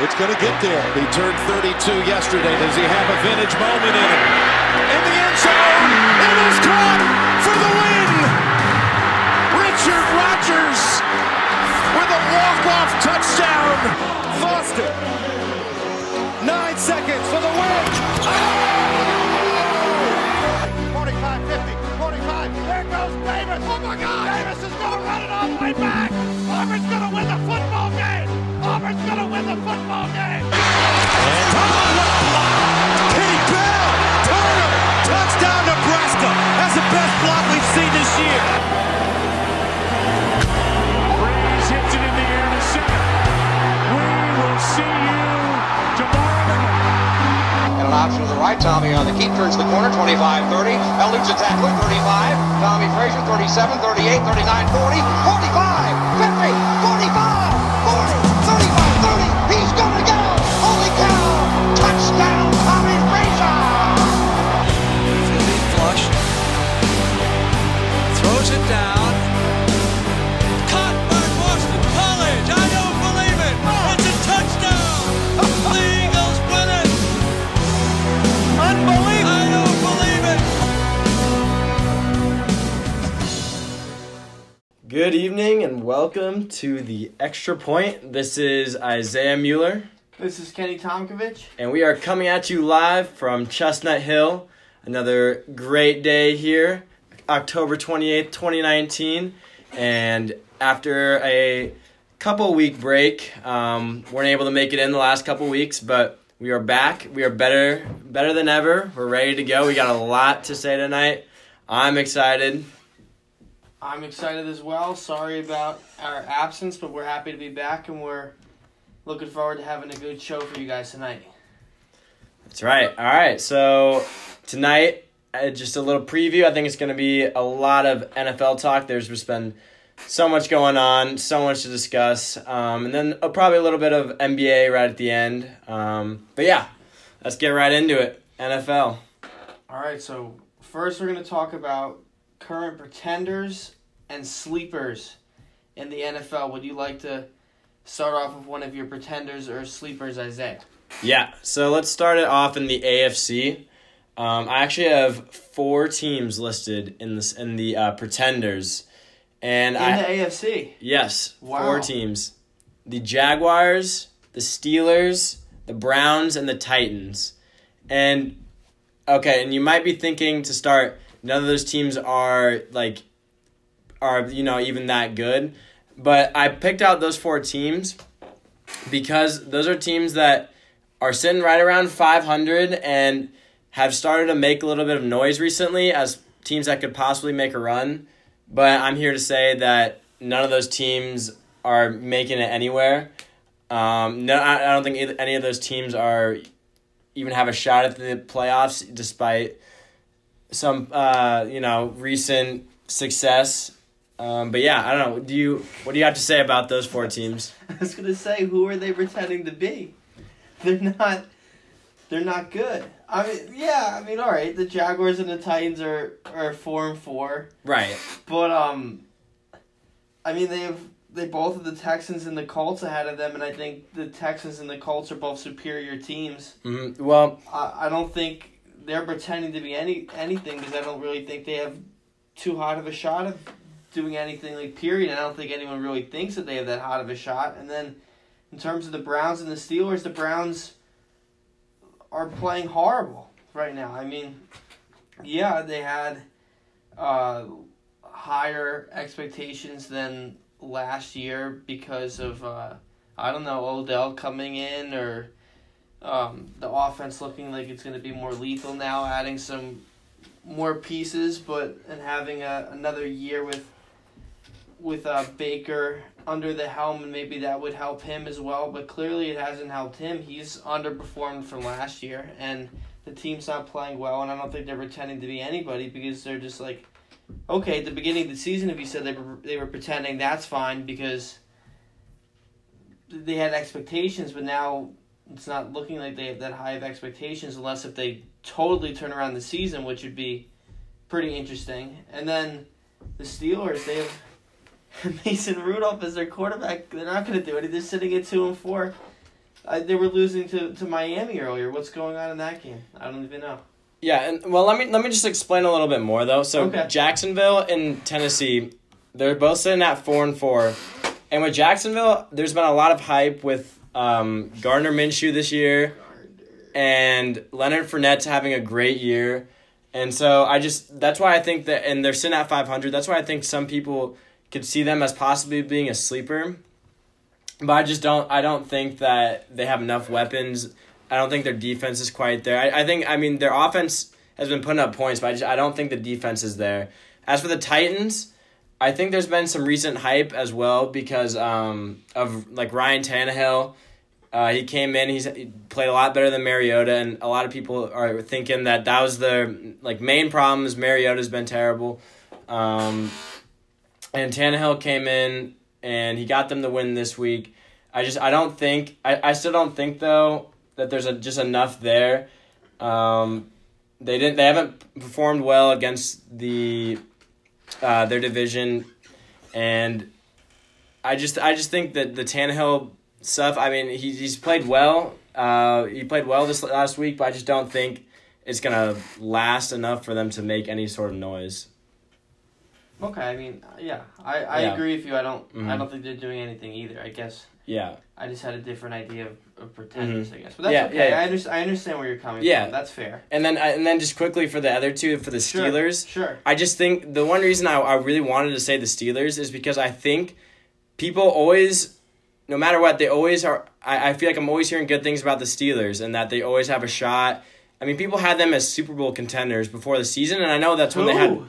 It's going to get there. He turned 32 yesterday. Does he have a vintage moment in it? In the end zone, it is caught for the win. Richard Rodgers with a walk-off touchdown. Foster. Nine seconds for the win. Football game. Touchdown Nebraska. That's the best block we've seen this year. Hits it in the air to center. We will see you tomorrow. And an option to the right. Tommie on the keep turns the corner. 25 30. Eludes a tackler. 35. Tommie Frazier. 37, 38, 39, 40, 45, 50, Good evening and welcome to the Extra Point. This is Isaiah Mueller, This is Kenny Tomkovich. and we are coming at you live from Chestnut Hill. Another great day here, October 28th, 2019. And after a couple week break, um, weren't able to make it in the last couple weeks, but we are back. We are better, better than ever. We're ready to go. We got a lot to say tonight. I'm excited. I'm excited as well. Sorry about our absence, but we're happy to be back and we're looking forward to having a good show for you guys tonight. That's right. All right. So tonight, uh, just a little preview. I think it's going to be a lot of NFL talk. There's just been so much going on, so much to discuss, um, and then uh, probably a little bit of NBA right at the end. Um, but yeah, let's get right into it. NFL. All right, so first we're going to talk about current pretenders and sleepers in the NFL. Would you like to start off with one of your pretenders or sleepers, Isaiah? Yeah. So let's start it off in the AFC. Um, I actually have four teams listed in this in the uh, pretenders, and In I the AFC. Yes, Wow. four teams. The Jaguars, the Steelers, the Browns, and the Titans. And okay, and you might be thinking to start, none of those teams are like are, you know, even that good. But I picked out those four teams because those are teams that are sitting right around 500 and have started to make a little bit of noise recently as teams that could possibly make a run. But I'm here to say that none of those teams are making it anywhere. Um, no, I, I don't think any of those teams are even have a shot at the playoffs, despite some uh, you know recent success. Um, but yeah, I don't know. Do you what do you have to say about those four teams? I was going to say, who are they pretending to be? They're not. They're not good. I mean, yeah. I mean, all right. The Jaguars and the Titans are are four and four, Right. but um, I mean they have they both have the Texans and the Colts ahead of them, and I think the Texans and the Colts are both superior teams. hmm Well, I I don't think they're pretending to be any anything because I don't really think they have too hot of a shot of doing anything like period. I don't think anyone really thinks that they have that hot of a shot. And then in terms of the Browns and the Steelers, the Browns are playing horrible right now. I mean, yeah, they had uh, higher expectations than last year because of uh, I don't know Odell coming in or um, the offense looking like it's going to be more lethal now, adding some more pieces, but and having a, another year with with uh, Baker under the helm, and maybe that would help him as well. But clearly, it hasn't helped him. He's underperformed from last year, and the team's not playing well. And I don't think they're pretending to be anybody because they're just like, okay, at the beginning of the season, if you said they were they were pretending, that's fine because they had expectations, but now it's not looking like they have that high of expectations unless if they totally turn around the season, which would be pretty interesting. And then the Steelers, they have Mason Rudolph as their quarterback. They're not going to do it. They're sitting at two and four. I, they were losing to, to Miami earlier. What's going on in that game? I don't even know. Yeah, and well, let me let me just explain a little bit more though. So Okay. Jacksonville and Tennessee, they're both sitting at four and four, and with Jacksonville, there's been a lot of hype with um, Gardner Minshew this year, and Leonard Fournette's having a great year, and so I just that's why I think that, and they're sitting at five hundred. That's why I think some people could see them as possibly being a sleeper, but I just don't. I don't think that they have enough weapons. I don't think their defense is quite there. I, I think I mean their offense has been putting up points, but I just I don't think the defense is there. As for the Titans, I think there's been some recent hype as well because um, of like Ryan Tannehill. Uh, he came in. He's he played a lot better than Mariota, and a lot of people are thinking that that was the like main problem. Is Mariota's been terrible, um, and Tannehill came in and he got them to win this week. I just I don't think I, I still don't think though that there's a, just enough there. Um, they didn't they haven't performed well against the uh, their division, and I just I just think that the Tannehill stuff. I mean, he, he's played well. Uh, he played well this last week, but I just don't think it's gonna last enough for them to make any sort of noise. Okay, I mean, yeah, I, I Yeah. agree with you. I don't I Mhm. don't think they're doing anything either. I guess Yeah, I just had a different idea of, of pretenders. I guess, but that's Mm-hmm. Yeah, okay. yeah, yeah. I understand. I understand where you're coming Yeah. from. That's fair. and then and then just quickly for the other two for the Steelers. Sure. sure. I just think the one reason I, I really wanted to say the Steelers is because I think people always, no matter what, they always are. I, I feel like I'm always hearing good things about the Steelers and that they always have a shot. I mean, people had them as Super Bowl contenders before the season, and I know that's when they had.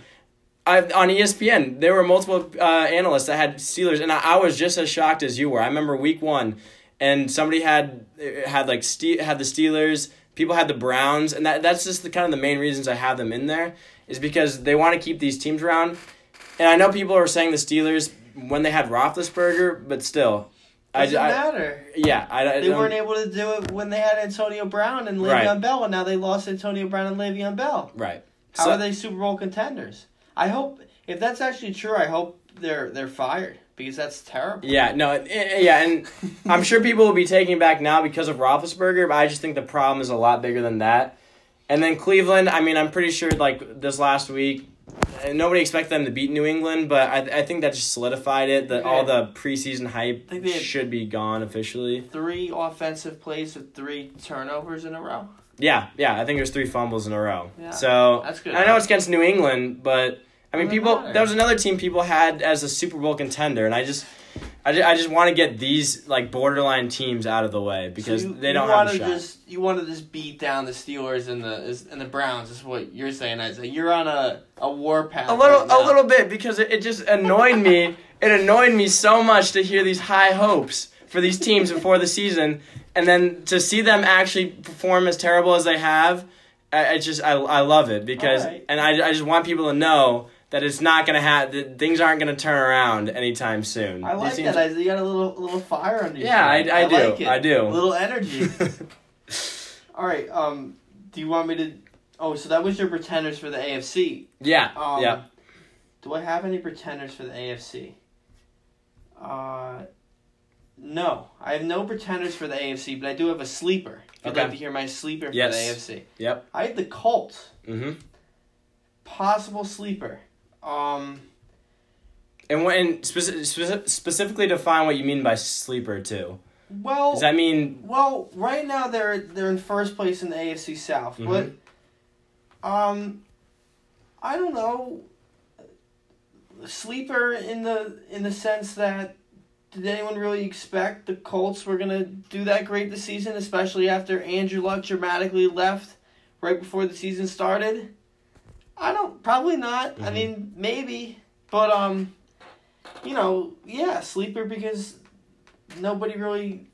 I, on ESPN, there were multiple uh, analysts that had Steelers, and I, I was just as shocked as you were. I remember Week One, and somebody had had like Ste- had the Steelers. People had the Browns, and that that's just the kind of the main reasons I have them in there is because they want to keep these teams around. And I know people are saying the Steelers when they had Roethlisberger, but still, I, Doesn't I matter. yeah, I, I They weren't able to do it when they had Antonio Brown and Le'Veon Right. Bell, and now they lost Antonio Brown and Le'Veon Bell. right. How So- are they Super Bowl contenders? I hope if that's actually true, I hope they're they're fired because that's terrible. Yeah, no, yeah, and I'm sure people will be taking back now because of Roethlisberger, but I just think the problem is a lot bigger than that. And then Cleveland, I mean, I'm pretty sure like this last week, nobody expected them to beat New England, but I, I think that just solidified it. That all the preseason hype think they had- should be gone officially. Three offensive plays with three turnovers in a row. Yeah, yeah, I think there's three fumbles in a row. Yeah, so that's good I know it's against New England, but I mean, oh, people. matter. That was another team people had as a Super Bowl contender, and I just. I just, I just want to get these like borderline teams out of the way because So you, they don't you have a shot. Just, you want to just beat down the Steelers and the and the Browns. Is what you're saying, Isaiah. You're on a, a war path. A little, right a little bit because it, it just annoyed me. It annoyed me so much to hear these high hopes for these teams before the season, and then to see them actually perform as terrible as they have. I, I just, I, I love it because, Alright. and I, I just want people to know that it's not gonna have, things aren't gonna turn around anytime soon. I like teams- that, Isaiah. You got a little little fire under you. Yeah, I- I do. Like. I do. A little energy. All right. Um. Do you want me to? Oh, so that was your pretenders for the AFC. yeah, Um, yeah. Do I have any pretenders for the AFC? Uh, no, I have no pretenders for the AFC, but I do have a sleeper. If you'd Okay. like to hear my sleeper for the AFC, Yep. I have the Colts. Mm-hmm. Possible sleeper. Um, And when speci- speci- specifically define what you mean by sleeper too. well, Does that mean well, right now they're they're in first place in the AFC South, but um, I don't know. Sleeper in the in the sense that did anyone really expect the Colts were gonna do that great this season, especially after Andrew Luck dramatically left right before the season started? I don't probably not. I Mhm. mean maybe, but um, you know, yeah, sleeper because nobody really.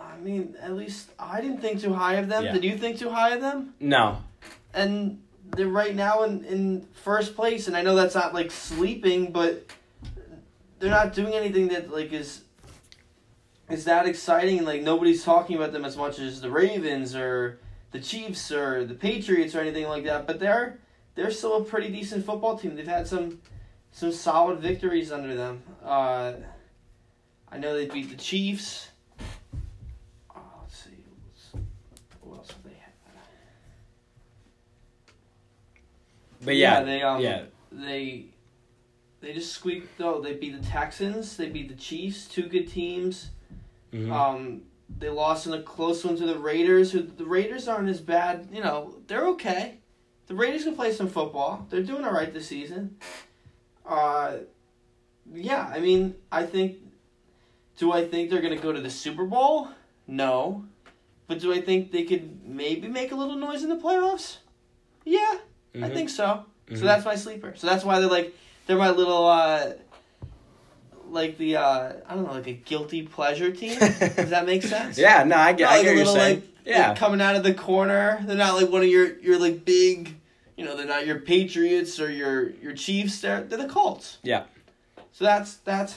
I mean, at least I didn't think too high of them. Yeah. Did you think too high of them? no? and they're right now in, in first place and i know that's not like sleeping but they're not doing anything that like is is that exciting and like nobody's talking about them as much as the ravens or the chiefs or the patriots or anything like that but they're they're still a pretty decent football team. They've had some some solid victories under them. Uh, I know they beat the Chiefs. Oh, let's see. What else have they had? But yeah, yeah they um, yeah. they they just squeaked. though. they beat the Texans. They beat the Chiefs. Two good teams. Mm-hmm. Um, they lost in a close one to the Raiders. Who the Raiders aren't as bad. You know, they're okay. The Raiders can play some football. They're doing all right this season. Uh, yeah. I mean, I think. Do I think they're gonna go to the Super Bowl? No. But do I think they could maybe make a little noise in the playoffs? Yeah, I Mhm. think so. Mhm. So that's my sleeper. So that's why they're like they're my little uh like the uh I don't know, like a guilty pleasure team. Does that make sense? Yeah, no, I get, Not I like get a what you're little saying. like, yeah, like coming out of the corner. They're not like one of your your like big you know, they're not your Patriots or your your Chiefs, they're they're the Colts. yeah. So that's that's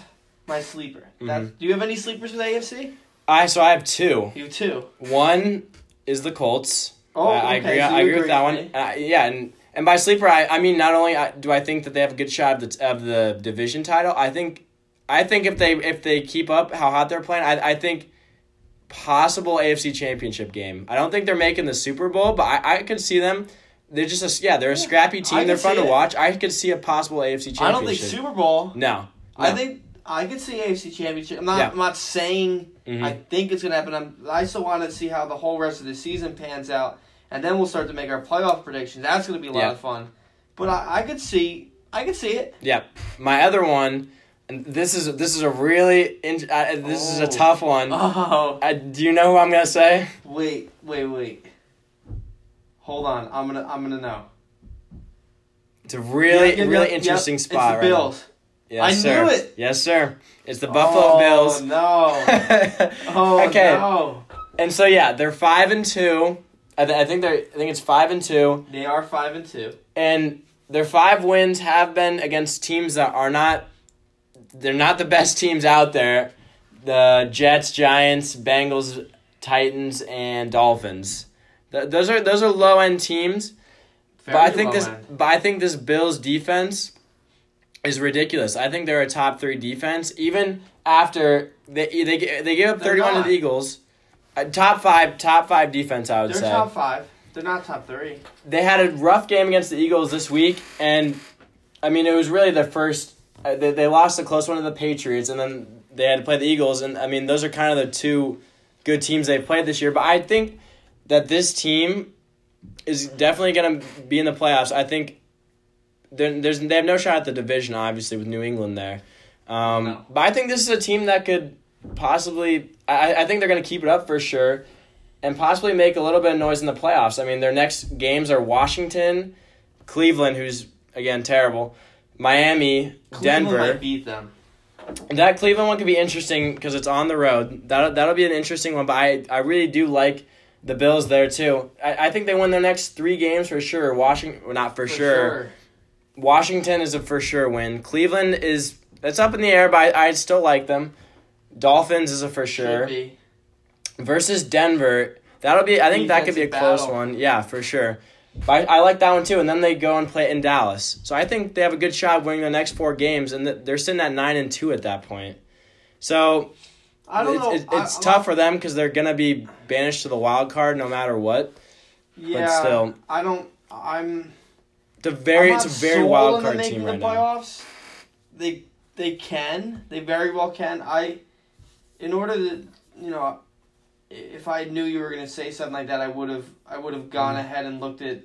my sleeper. That's, Mm-hmm. do you have any sleepers with AFC? I so I have two. You too. One is the Colts. Oh, I, I okay, agree. so I you agree with that one. Uh, yeah, and and by sleeper, I, I mean not only I, do I think that they have a good shot of the of the division title. I think I think if they if they keep up how hot they're playing, I I think possible AFC Championship game. I don't think they're making the Super Bowl, but I I could see them. They're just a yeah. They're a scrappy team. They're fun to it. watch. I could see a possible AFC Championship. I don't think Super Bowl. No, I think I could see AFC Championship. I'm not. Yeah. I'm not saying Mhm. I think it's gonna happen. I'm, I still want to see how the whole rest of the season pans out, and then we'll start to make our playoff predictions. That's gonna be a lot Yeah. of fun. But I, I could see. I could see it. Yeah, my other one, and this is this is a really in, uh, this is a Oh. tough one. Oh Uh, do you know who I'm gonna say? wait, wait, wait. Hold on. I'm gonna. I'm gonna know. It's a really Yeah, yeah, really yeah, interesting spot It's the Bills. Yes, I sir. knew it. Yes, sir. It's the Buffalo oh, Bills. No. Oh okay, no. and so yeah, they're five and two. I, th- I think they're. I think it's five and two, They are five and two. and their five wins have been against teams that are not. They're not the best teams out there. The Jets, Giants, Bengals, Titans, and Dolphins. Th- those are those are low end teams. But I think this, end. but I think this Bills defense is ridiculous. I think they're a top three defense, even after they they they give up They're thirty one to the Eagles. Uh, top five, top five defense. I would say. They're say top five. They're not top three. they had a rough game against the Eagles this week, and I mean it was really their first. Uh, they they lost a close one to the Patriots, and then they had to play the Eagles, and I mean those are kind of the two good teams they've played this year. But I think that this team is definitely going to be in the playoffs. I think there's they have no shot at the division, obviously with New England there. Um, No. But I think this is a team that could possibly. I, I think they're going to keep it up for sure, and possibly make a little bit of noise in the playoffs. I mean, their next games are Washington, Cleveland, who's again terrible, Miami, Cleveland Denver. beat them. That Cleveland one could be interesting because it's on the road. That that'll be an interesting one. But I I really do like the Bills there too. I, I think they win their next three games for sure. Washington, well, not for, sure. Washington is a for sure win. Cleveland is it's up in the air, but I, I still like them. Dolphins is a for sure. Versus Denver, that'll be. I think that could be a Defensive close one. Yeah, for sure. But I, I like that one too. And then they go and play in Dallas, so I think they have a good shot of winning the next four games, and they're sitting at nine and two at that point. So I don't it's, know. it's, it's I'm tough not- for them because they're gonna be banished to the wild card no matter what. Yeah, still. I don't. I'm. The very, I'm it's a very wild card team the right now. playoffs. They they can. They very well can. I, in order to, you know, if I knew you were going to say something like that, I would have. I would have gone Mm-hmm. ahead and looked at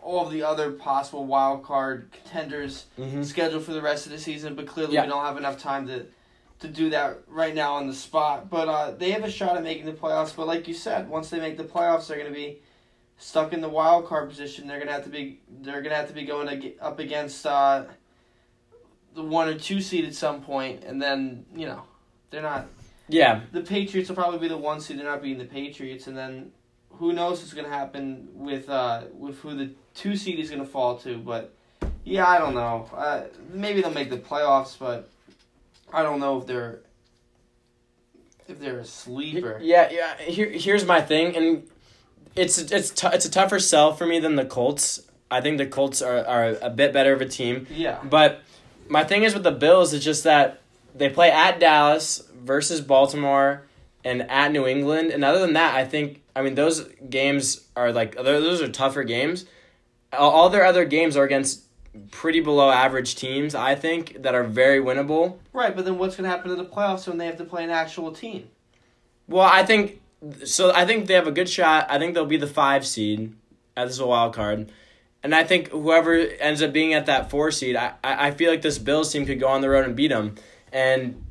all of the other possible wild card contenders Mhm. scheduled for the rest of the season. But clearly, Yeah. we don't have enough time to. To do that right now on the spot, but uh, they have a shot at making the playoffs. But like you said, once they make the playoffs, they're going to be stuck in the wild card position. They're gonna have to be they're gonna have to be going up against uh, the one or two seed at some point, and then you know they're not. Yeah, The Patriots will probably be the one seed. They're not being the Patriots, and then who knows what's gonna happen with uh, with who the two seed is gonna fall to. But yeah, I don't know. Uh, maybe they'll make the playoffs, but I don't know if they're if they're a sleeper. Yeah, yeah. Here, here's my thing, and it's it's t- it's a tougher sell for me than the Colts. I think the Colts are, are a bit better of a team, Yeah. but my thing is with the Bills is just that they play at Dallas versus Baltimore and at New England, and other than that, I think I mean those games are like those are tougher games. all all their other games are against pretty below average teams. I think that are very winnable. Right, but then what's going to happen to the playoffs when they have to play an actual team? Well, I think so. I think they have a good shot. I think they'll be the five seed as a wild card, and I think whoever ends up being at that four seed, I I I feel like this Bills team could go on the road and beat them, and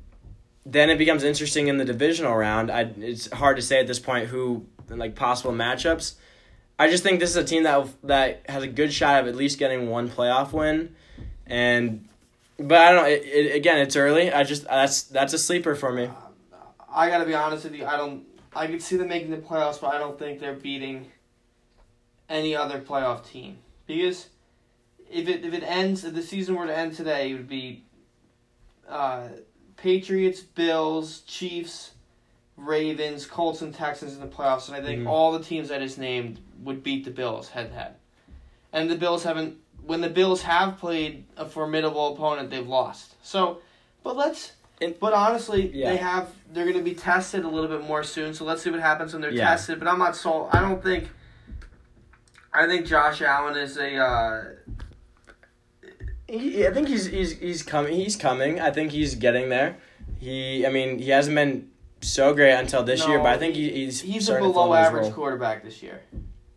then it becomes interesting in the divisional round. I it's hard to say at this point who like possible matchups. I just think this is a team that that has a good shot of at least getting one playoff win, and but I don't know. It, it, again, it's early. I just that's that's a sleeper for me. I got to be honest with you. I don't. I could see them making the playoffs, but I don't think they're beating any other playoff team because if it if it ends if the season were to end today, it would be uh, Patriots, Bills, Chiefs, Ravens, Colts, and Texans in the playoffs, and I think Mhm. all the teams I just named would beat the Bills head to head. And the Bills haven't. When the Bills have played a formidable opponent, they've lost. So, but let's. And- but honestly, Yeah. they have. They're going to be tested a little bit more soon. So let's see what happens when they're Yeah. tested. But I'm not sold. I don't think. I think Josh Allen is a. Uh, He, I think he's he's he's coming. He's coming. I think he's getting there. He, I mean, he hasn't been so great until this year, but I think he, he's he's a below average quarterback this year.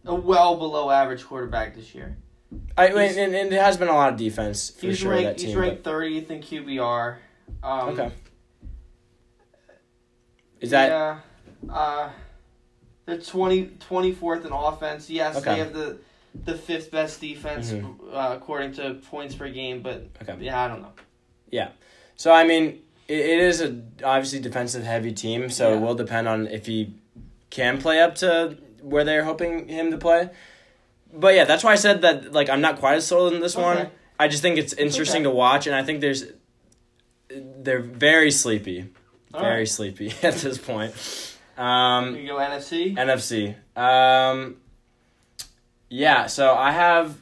A well below average quarterback this year. I mean, and, and it has been a lot of defense for He's sure. ranked. that he's ranked thirtieth in QBR. Um, okay. Is that Yeah. Uh, they're 20, 24th in offense. Yes, Okay. they have the the fifth best defense Mhm. uh, according to points per game. But Okay. yeah, I don't know. Yeah. So? I mean, it, it is a obviously defensive heavy team, so Yeah. it will depend on if he can play up to where they're hoping him to play. But yeah, that's why I said that. Like, I'm not quite as sold in this one. I just think it's interesting okay. to watch, and I think there's they're very sleepy, All very right. sleepy at this point. Um, You go NFC. NFC. Um, yeah, so I have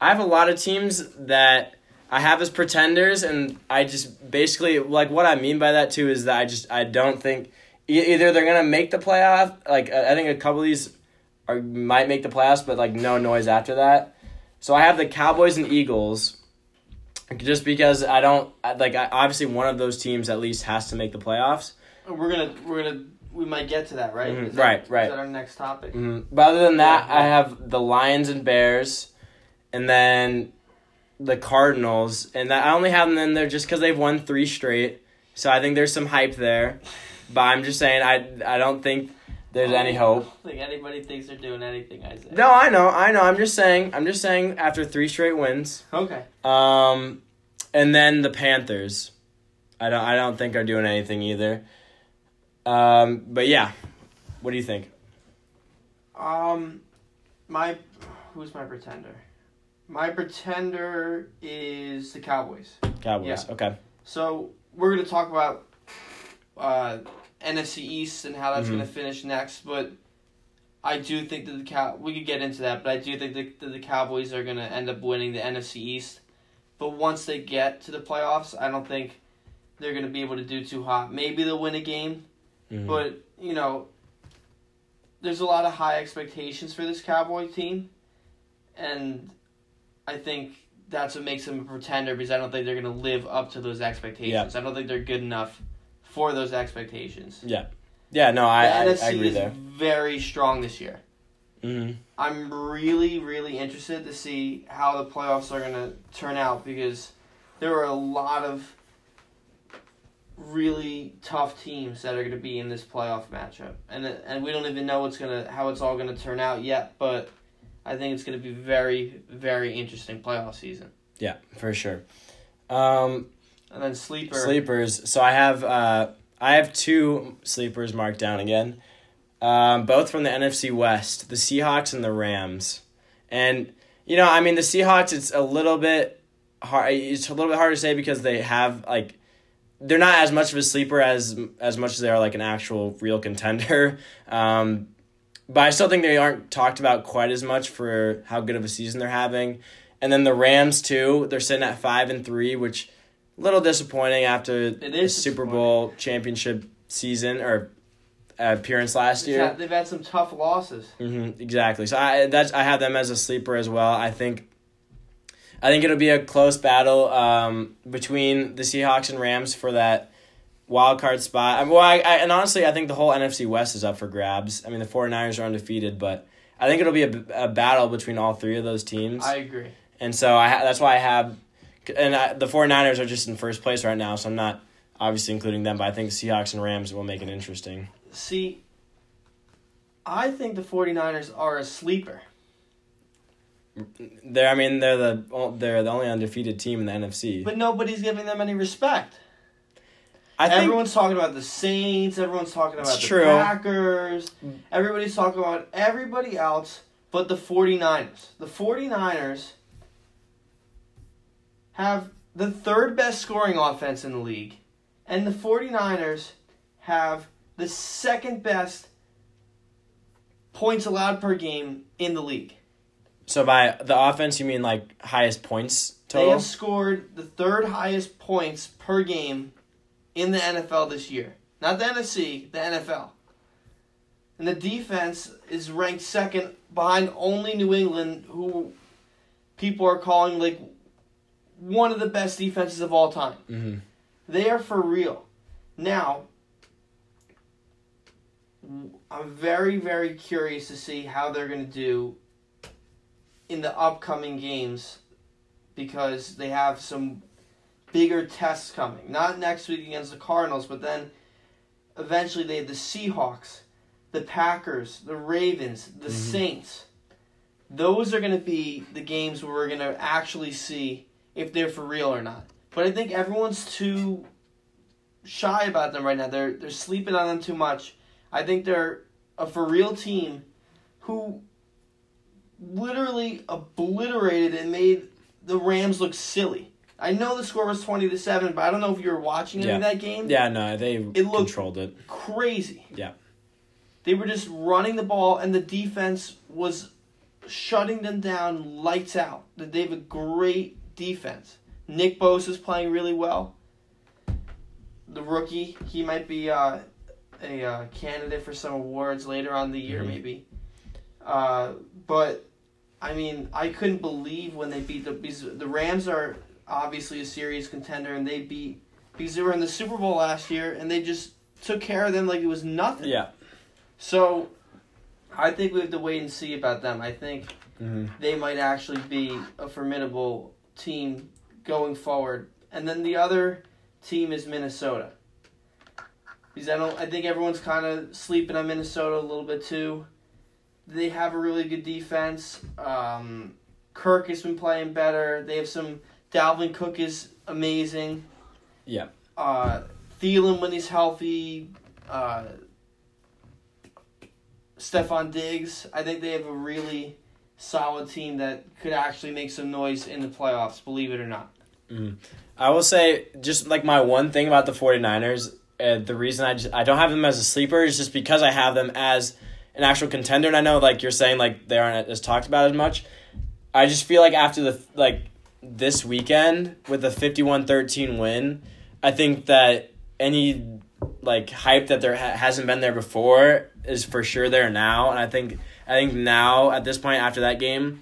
I have a lot of teams that I have as pretenders, and I just basically like what I mean by that too is that I just I don't think either they're gonna make the playoff. Like I think a couple of these are might make the playoffs, but like no noise after that. So I have the Cowboys and Eagles. Just because I don't like, I, obviously one of those teams at least has to make the playoffs. We're gonna we're gonna we might get to that right. Mhm, that- right, right. Is that our next topic? Mhm. But other than that, Yeah, I have the Lions and Bears, and then the Cardinals, and that I only have them in there just because they've won three straight. So I think there's some hype there, but I'm just saying I I don't think there's any hope. I don't think anybody thinks they're doing anything. I say. No, I know, I know. I'm just saying. I'm just saying. After three straight wins, Okay. um, and then the Panthers, I don't I don't think are doing anything either. Um, but yeah, what do you think? Um, my who's my pretender? My pretender is the Cowboys. Cowboys. Yeah. Okay. So we're gonna talk about uh, NFC East and how that's Mhm. gonna finish next, but I do think that the cow we could get into that, but I do think that, that the Cowboys are gonna end up winning the NFC East. But once they get to the playoffs, I don't think they're gonna be able to do too hot. Maybe they'll win a game, Mhm. but you know, there's a lot of high expectations for this Cowboy team, and I think that's what makes them a pretender because I don't think they're going to live up to those expectations. I don't think they're good enough for those expectations. Yeah. Yeah, no, I, the I, NFC I agree is there. very strong this year. hmm I'm really, really interested to see how the playoffs are going to turn out because there are a lot of really tough teams that are going to be in this playoff matchup, and and we don't even know what's gonna how it's all going to turn out yet. But I think it's going to be very, very interesting playoff season. Yeah, for sure. Um, And then sleeper. sleepers. So I have uh, I have two sleepers marked down again. Um, both from the NFC West, the Seahawks and the Rams. And you know, I mean, the Seahawks. It's a little bit hard. It's a little bit hard to say because they have like they're not as much of a sleeper as as much as they are like an actual real contender. Um, but I still think they aren't talked about quite as much for how good of a season they're having. And then the Rams too, they're sitting at five and three, which little disappointing after It the Super Bowl championship season or appearance last year. had, they've had some tough losses. hmm exactly. So I that's I have them as a sleeper as well. I think I think it'll be a close battle um, between the Seahawks and Rams for that wild card spot. I mean, well, I, I, and honestly, I think the whole NFC West is up for grabs. I mean, the 49ers are undefeated, but I think it'll be a, a battle between all three of those teams. I agree. And so I ha- that's why I have, and I, the 49ers are just in first place right now, so I'm not obviously including them, but I think Seahawks and Rams will make it interesting. See, I think the 49ers are a sleeper. They're, I mean, they're the they're the only undefeated team in the NFC. But nobody's giving them any respect. I think everyone's talking about the Saints. Everyone's talking about the true. Packers. Mm. Everybody's talking about everybody else but the 49ers. The 49ers have the third best scoring offense in the league, and the 49ers have the second best points allowed per game in the league. so. By the offense, you mean like highest points total? They have scored the third highest points per game in the NFL this year. Not the NFC, the NFL. And the defense is ranked second behind only New England, who people are calling like one of the best defenses of all time. hmm They are for real. Now, I'm very, very curious to see how they're going to do in the upcoming games because they have some bigger tests coming. Not next week against the Cardinals, but then eventually they have the Seahawks, the Packers, the Ravens, the Saints. Those are going to be the games where we're going to actually see if they're for real or not. But I think everyone's too shy about them right now. They're they're sleeping on them too much. I think they're a for real team who literally obliterated and made the Rams look silly. I know the score was twenty to seven, but I don't know if you were watching any of that game. Yeah, no, they it looked- controlled it. Crazy. Yeah. They were just running the ball, and the defense was shutting them down, lights out. They have a great defense. Nick Bosa is playing really well. The rookie, he might be uh, a uh, candidate for some awards later on in the year, Mhm. maybe. Uh, but I mean, I couldn't believe when they beat the because the Rams are obviously a serious contender, and they beat because they were in the Super Bowl last year, and they just took care of them like it was nothing. Yeah. So, I think we have to wait and see about them. I think hmm they might actually be a formidable team going forward. And then the other team is Minnesota. Because I don't I think everyone's kind of sleeping on Minnesota a little bit too. They have a really good defense. Um, Kirk has been playing better. They have some Dalvin Cook is amazing. Yeah. Uh, Thielen when he's healthy. Uh, Stefon Diggs. I think they have a really solid team that could actually make some noise in the playoffs, believe it or not. I will say just like my one thing about the 49ers, uh, the reason I just I don't have them as a sleeper is just because I have them as an actual contender and I know like you're saying like they aren't as talked about as much. I just feel like after the like this weekend with the 51-13 win, I think that any like hype that there ha- hasn't been there before is for sure there now and I think I think now at this point after that game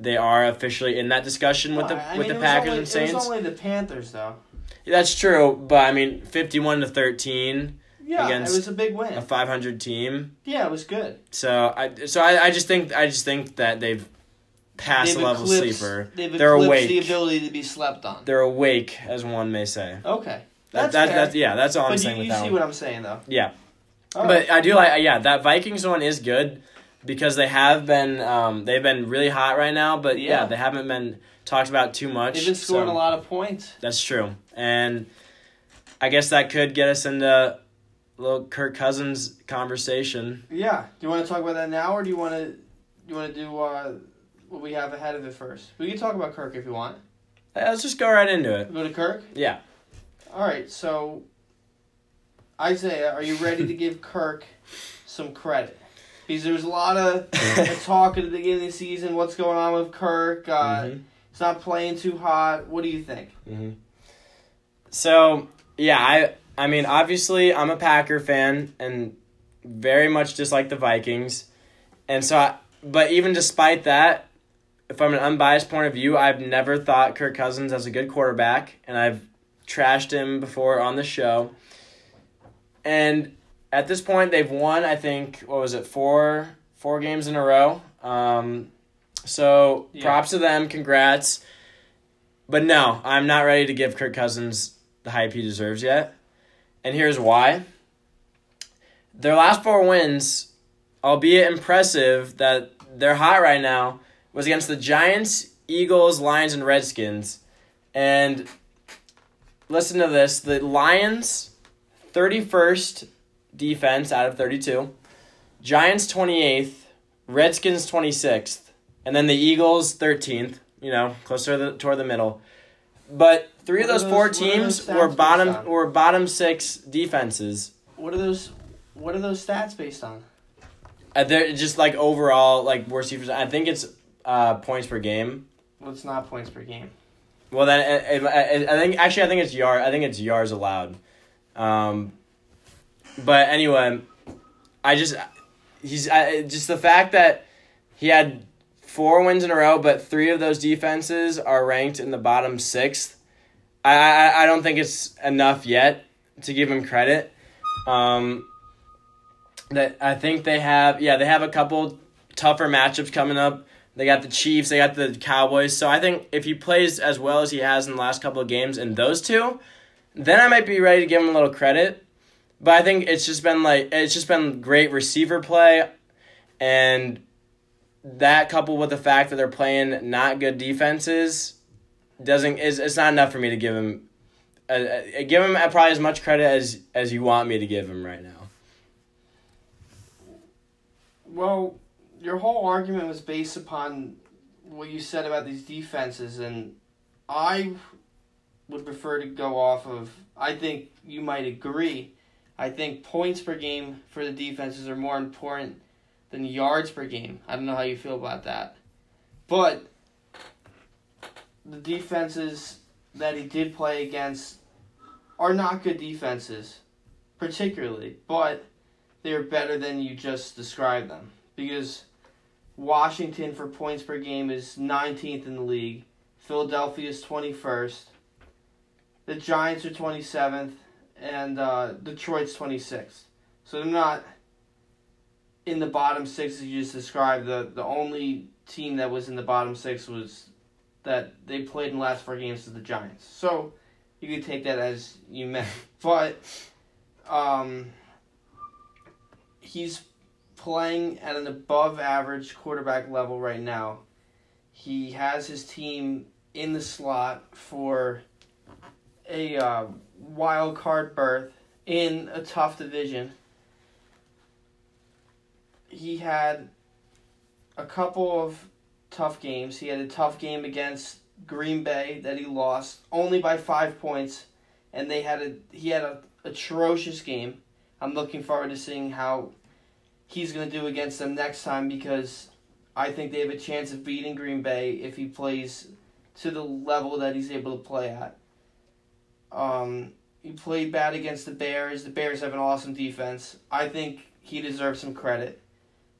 they are officially in that discussion with the I with mean, the Packers only- and Saints. It was only the Panthers, though. Yeah, That's true, but I mean, fifty-one to thirteen, Yeah, Against it was a big win. a five hundred team. yeah, it was good. So I, so I, I just think, I just think that they've passed They've the level eclipsed, sleeper. they've They're awake. the ability to be slept on. They're awake, as one may say. Okay, that's that, that's yeah, that's all I'm but saying you, that see one. what I'm saying, though. Yeah, All but right. I do like yeah that Vikings one is good because they have been um they've been really hot right now, but yeah, Yeah. they haven't been talked about too much. They've been scoring so- a lot of points. That's true. And I guess that could get us into a little Kirk Cousins conversation. Yeah. Do you want to talk about that now, or do you want to you want to do uh, what we have ahead of it first? We can talk about Kirk if you want. Uh, Let's just go right into it. Go to Kirk. Yeah. All right. So, Isaiah, are you ready to give Kirk some credit? Because there was a lot of talk at the beginning of the season. What's going on with Kirk? Uh, Mhm. He's not playing too hot. What do you think? So yeah, I I mean obviously I'm a Packer fan, and very much dislike the Vikings, and so. I, but even despite that, from an unbiased point of view, I've never thought Kirk Cousins as a good quarterback, and I've trashed him before on the show. And at this point, they've won. I think what was it four four games in a row. Um, so Yeah. props to them. Congrats. But no, I'm not ready to give Kirk Cousins the hype he deserves yet. And here's why. Their last four wins, albeit impressive that they're hot right now, was against the Giants, Eagles, Lions, and Redskins. And listen to this the Lions, 31st defense out of 32, Giants, 28th, Redskins, 26th, and then the Eagles, 13th, you know, closer to the, toward the middle. But three of those, those- four are those teams were bottom were bottom six defenses. What are those? What are those stats based on? Uh, they're just like overall like worst defense. I think it's uh, points per game. Well, it's not points per game. Well, then I, I, I think actually I think it's yard. I think it's yards allowed. Um, but anyway, I just he's I, just the fact that he had four wins in a row, but three of those defenses are ranked in the bottom sixth. I I, I don't think it's enough yet to give him credit. Um, that I think they have yeah they have a couple tougher matchups coming up. They got the Chiefs, they got the Cowboys. So I think if he plays as well as he has in the last couple of games in those two, then I might be ready to give him a little credit. But I think it's just been like it's just been great receiver play, and that coupled with the fact that they're playing not good defenses doesn't is it's not enough for me to give him uh, uh, give him probably as much credit as as you want me to give him right now. Well, your whole argument was based upon what you said about these defenses, and I would prefer to go off of. I think you might agree. I think points per game for the defenses are more important than yards per game. I don't know how you feel about that. But the defenses that he did play against are not good defenses, particularly. But they're better than you just described them. Because Washington for points per game is 19th in the league. Philadelphia is 21st. The Giants are 27th. And uh, Detroit's 26th. So they're not in the bottom six as you just described. The, the only team that was in the bottom six was that they played in the last four games to the Giants. So you could take that as you meant. But um, he's playing at an above average quarterback level right now. He has his team in the slot for a uh, wild card berth in a tough division. He had a couple of tough games. He had a tough game against Green Bay that he lost only by five points, and they had a he had a atrocious game. I'm looking forward to seeing how he's going to do against them next time because I think they have a chance of beating Green Bay if he plays to the level that he's able to play at. Um, he played bad against the Bears. The Bears have an awesome defense. I think he deserves some credit.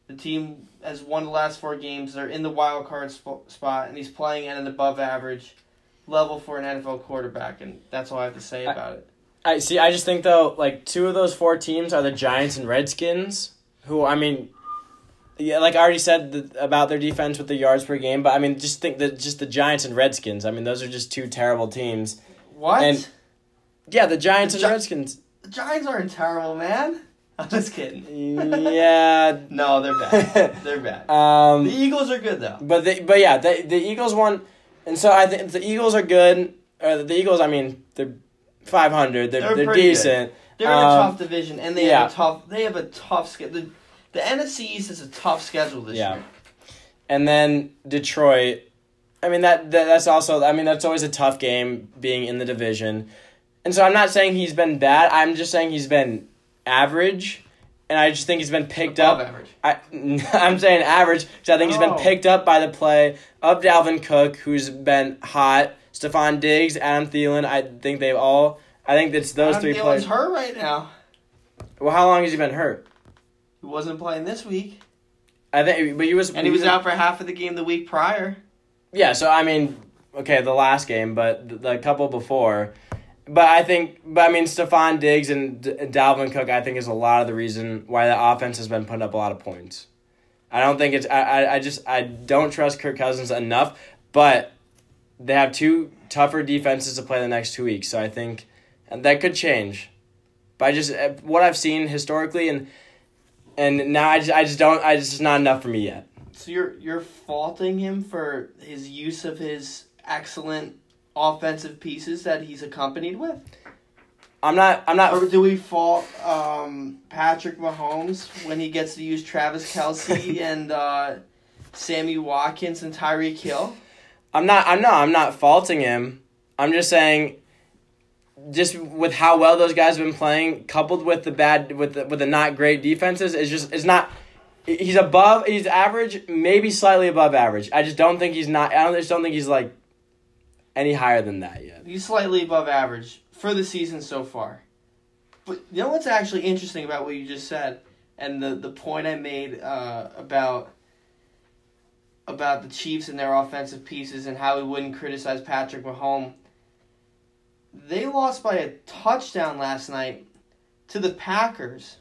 The team has won the last four games. They're in the wild card sp- spot, and he's playing at an above average level for an NFL quarterback, and that's all I have to say about it. I see. I just think though, like two of those four teams are the Giants and Redskins, who I mean, yeah, like I already said the, about their defense with the yards per game, but I mean, just think that just the Giants and Redskins. I mean, those are just two terrible teams. What? And- Yeah, the Giants The and Gi- Redskins. the Giants aren't terrible, man. I'm just kidding. yeah. No, they're bad. they're bad. Um. the Eagles are good though. But the, but yeah, the the Eagles won, and so I think the Eagles are good. Uh, the Eagles, I mean, they're five hundred. They're They're they're, pretty good. decent. They're in a Um, tough division, and they yeah. have a tough. They have a tough schedule. The, the NFC East is a tough schedule this Yeah. year. And then Detroit. I mean that, that that's also I mean that's always a tough game being in the division. And so I'm not saying he's been bad. I'm just saying he's been average. And I just think he's been picked Above up. average. I, I'm saying average because I think he's Oh. been picked up by the play of Dalvin Cook, who's been hot. Stefon Diggs, Adam Thielen. I think they've all. I think it's those Adam three Thielen's players. hurt right now. Well, how long has he been hurt? He wasn't playing this week, I think, but he was, and he was out for half of the game the week prior. Yeah, so I mean, okay, the last game, but the, the couple before. But I think, but I mean, Stefon Diggs and D- Dalvin Cook, I think, is a lot of the reason why the offense has been putting up a lot of points. I don't think it's, I, I, I just, I don't trust Kirk Cousins enough, but they have two tougher defenses to play the next two weeks, so I think that could change. But I just, uh, what I've seen historically, and and now I just, I just don't, I just, it's not enough for me yet. So you're you're faulting him for his use of his excellent offensive pieces that he's accompanied with? I'm not, I'm not, Or do we fault um, Patrick Mahomes when he gets to use Travis Kelce and uh, Sammy Watkins and Tyreek Hill? I'm not. I'm not. I'm not faulting him. I'm just saying, just with how well those guys have been playing, coupled with the bad, with the, with the not great defenses, is just is not. He's above. He's average, maybe slightly above average. I just don't think he's not. I don't, just don't think he's like any higher than that yet. He's slightly above average for the season so far. But you know what's actually interesting about what you just said, and the the point I made uh, about about the Chiefs and their offensive pieces and how we wouldn't criticize Patrick Mahomes. They lost by a touchdown last night to the Packers,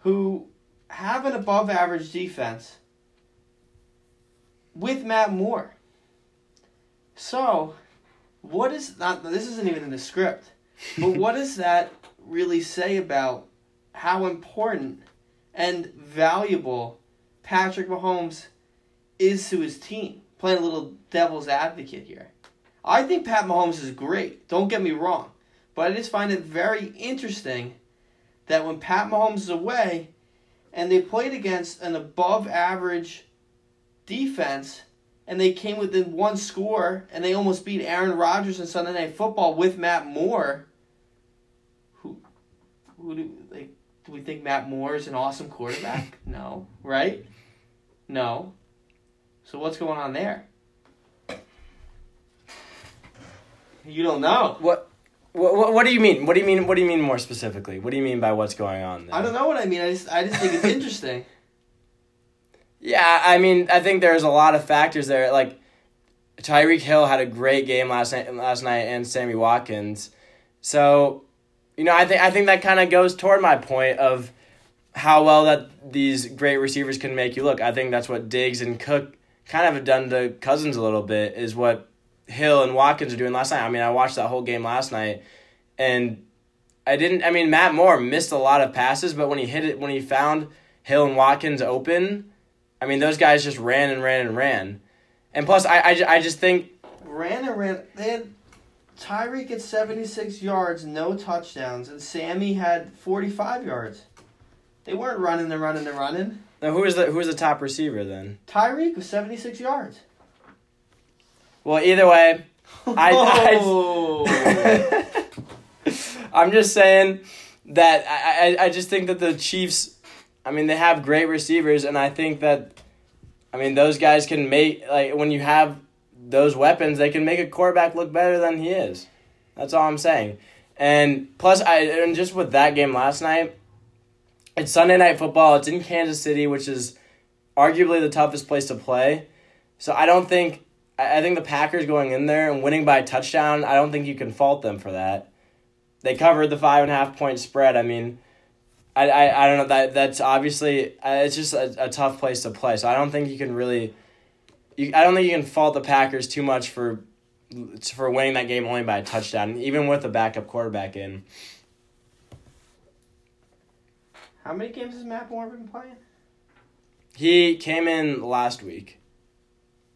who have an above average defense with Matt Moore. So, what is not this isn't even in the script, but what does that really say about how important and valuable Patrick Mahomes is to his team? Playing a little devil's advocate here. I think Pat Mahomes is great. Don't get me wrong, but I just find it very interesting that when Pat Mahomes is away, and they played against an above average defense and they came within one score and they almost beat Aaron Rodgers in Sunday Night Football with Matt Moore. Who who do like do we think Matt Moore is an awesome quarterback? no, right? No. So what's going on there? You don't know. What, what, what do you mean? What do you mean? What do you mean more specifically? What do you mean by what's going on there? I don't know what I mean. I just I just think it's interesting. Yeah, I mean, I think there's a lot of factors there. Like Tyreek Hill had a great game last night, last night, and Sammy Watkins. So, you know, I think I think that kind of goes toward my point of how well that these great receivers can make you look. I think that's what Diggs and Cook kind of have done to Cousins a little bit. Is what Hill and Watkins are doing last night. I mean, I watched that whole game last night, and I didn't. I mean, Matt Moore missed a lot of passes, but when he hit it, when he found Hill and Watkins open, I mean, those guys just ran and ran and ran. And plus, I, I, I just think ran and ran. They had Tyreek at 76 yards, no touchdowns, and Sammy had 45 yards. They weren't running and running and running. now who is the who is the top receiver then? Tyreek was 76 yards. Well, either way, I. I I'm just saying that I, I I just think that the Chiefs. I mean, they have great receivers, and I think that, I mean, those guys can make like when you have those weapons, they can make a quarterback look better than he is. That's all I'm saying. And plus, I and just with that game last night, it's Sunday night football. It's in Kansas City, which is arguably the toughest place to play. So I don't think I think the Packers going in there and winning by a touchdown. I don't think you can fault them for that. They covered the five and a half point spread. I mean, I, I, I don't know that that's obviously uh, it's just a, a tough place to play. So I don't think you can really, you I don't think you can fault the Packers too much for for winning that game only by a touchdown, even with a backup quarterback in. How many games has Matt Moore been playing? He came in last week,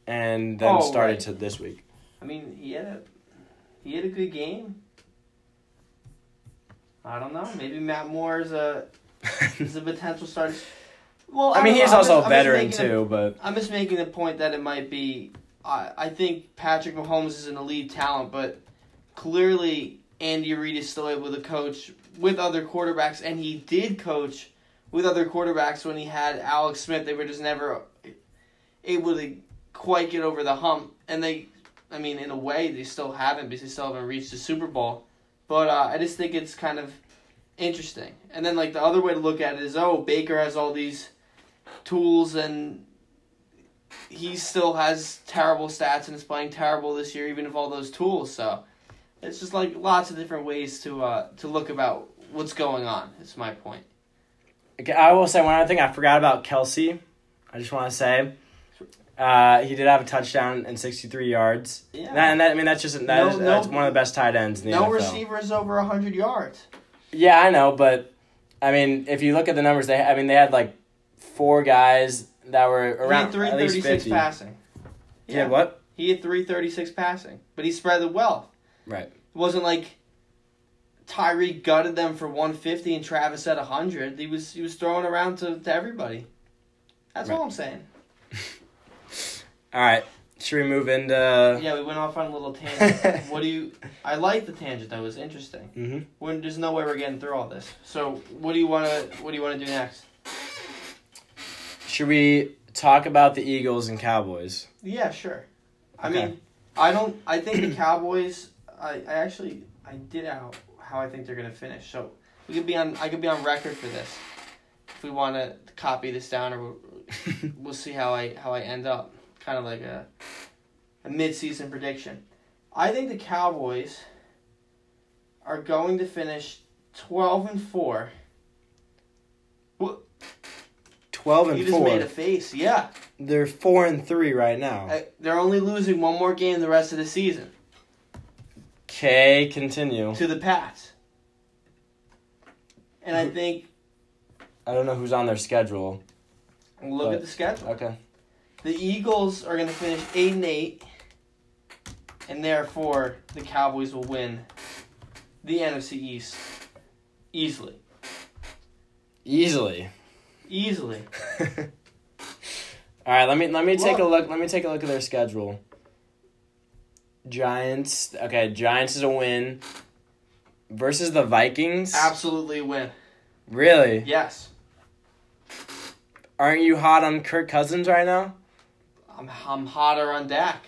and then Oh, started right. to this week. I mean, he had a he had a good game. I don't know. Maybe Matt Moore is a uh, is a potential starter. Well, I mean, he's know. Also just- a veteran making a- too, but I'm just making the point that it might be. I I think Patrick Mahomes is an elite talent, but clearly Andy Reid is still able to coach with other quarterbacks, and he did coach with other quarterbacks when he had Alex Smith. They were just never able to quite get over the hump, and they, I mean, in a way, they still haven't because they still haven't reached the Super Bowl. But uh, I just think it's kind of interesting. And then like the other way to look at it is, oh, Baker has all these tools and he still has terrible stats and is playing terrible this year, even with all those tools. So it's just like lots of different ways to uh, to look about what's going on. Is my point. Okay, I will say one other thing. I forgot about Kelce. I just want to say, uh, he did have a touchdown and sixty three yards. Yeah. That- and that, I mean that's just that No- is- no- that's one of the best tight ends in the No NFL. receivers over hundred yards. Yeah, I know, but I mean, if you look at the numbers, they I mean they had like four guys that were He around had three at least thirty six fifty. passing. Yeah, what? He had three thirty six passing, but he spread the wealth. Right. It wasn't like Tyree gutted them for 150 and Travis at 100. He was he was throwing around to, to everybody. That's all I'm saying. All right. Should we move into? Yeah, we went off on a little tangent. what do you? I like the tangent. That was interesting. hmm When there's no way we're getting through all this. So what do you want to what do you want to do next? Should we talk about the Eagles and Cowboys? Yeah, sure. I mean, I don't. I think the Cowboys. I, I actually I did out how I think they're gonna finish. So we could be on. I could be on record for this. If we want to copy this down, or we'll, we'll see how I how I end up. Kind of like a a mid season prediction. I think the Cowboys are going to finish twelve and four. What? Twelve and You just four. made a face. Yeah. They're four and three right now. Uh, They're only losing one more game the rest of the season. Okay, continue. to the Pats. And I think I don't know who's on their schedule. look at the schedule. Okay. The Eagles are going to finish eight and eight, and therefore the Cowboys will win the NFC East easily. Easily. Easily. All right, let me let me take a Look. look. Let me take a look at their schedule. Giants. Okay, Giants is a win versus the Vikings. Absolutely win. Really? Yes. Aren't you hot on Kirk Cousins right now? I'm I'm hotter on Dak.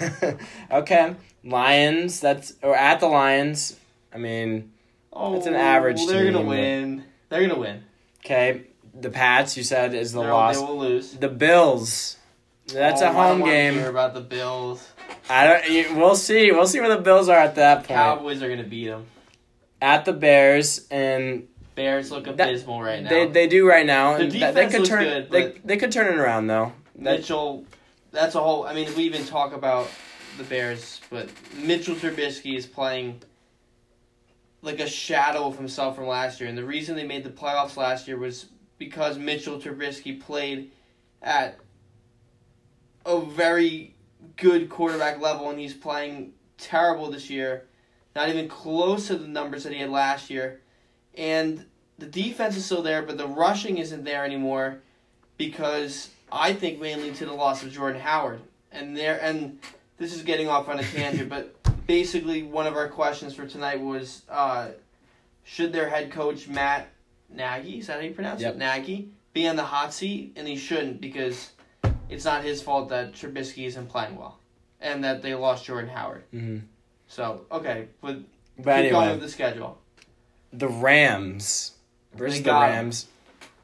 okay, Lions. That's or at the Lions. I mean, Oh, It's an average They're team, gonna win. They're gonna win. okay. The Pats. You said is the They're- loss. They will lose. The Bills. That's Oh, a I don't home wanna game. Hear about the Bills. I don't. you- We'll see. We'll see where the Bills are at that point. Cowboys are gonna beat them. At the Bears, and Bears look That- abysmal right now. they they do right now. The defense they could turn. good, they but- they could turn it around though. That, Mitchell, that's a whole. I mean, we even talk about the Bears, but Mitchell Trubisky is playing like a shadow of himself from last year, and the reason they made the playoffs last year was because Mitchell Trubisky played at a very good quarterback level, and he's playing terrible this year, not even close to the numbers that he had last year, and the defense is still there, but the rushing isn't there anymore because I think mainly to the loss of Jordan Howard. And there and this is getting off on a tangent, but basically one of our questions for tonight was uh, should their head coach Matt Nagy, is that how you pronounce Yep. it? Nagy, be on the hot seat? And he shouldn't because it's not his fault that Trubisky isn't playing well. And that they lost Jordan Howard. Mhm. So, okay, but, But keep going with the schedule. the Rams versus the 'em.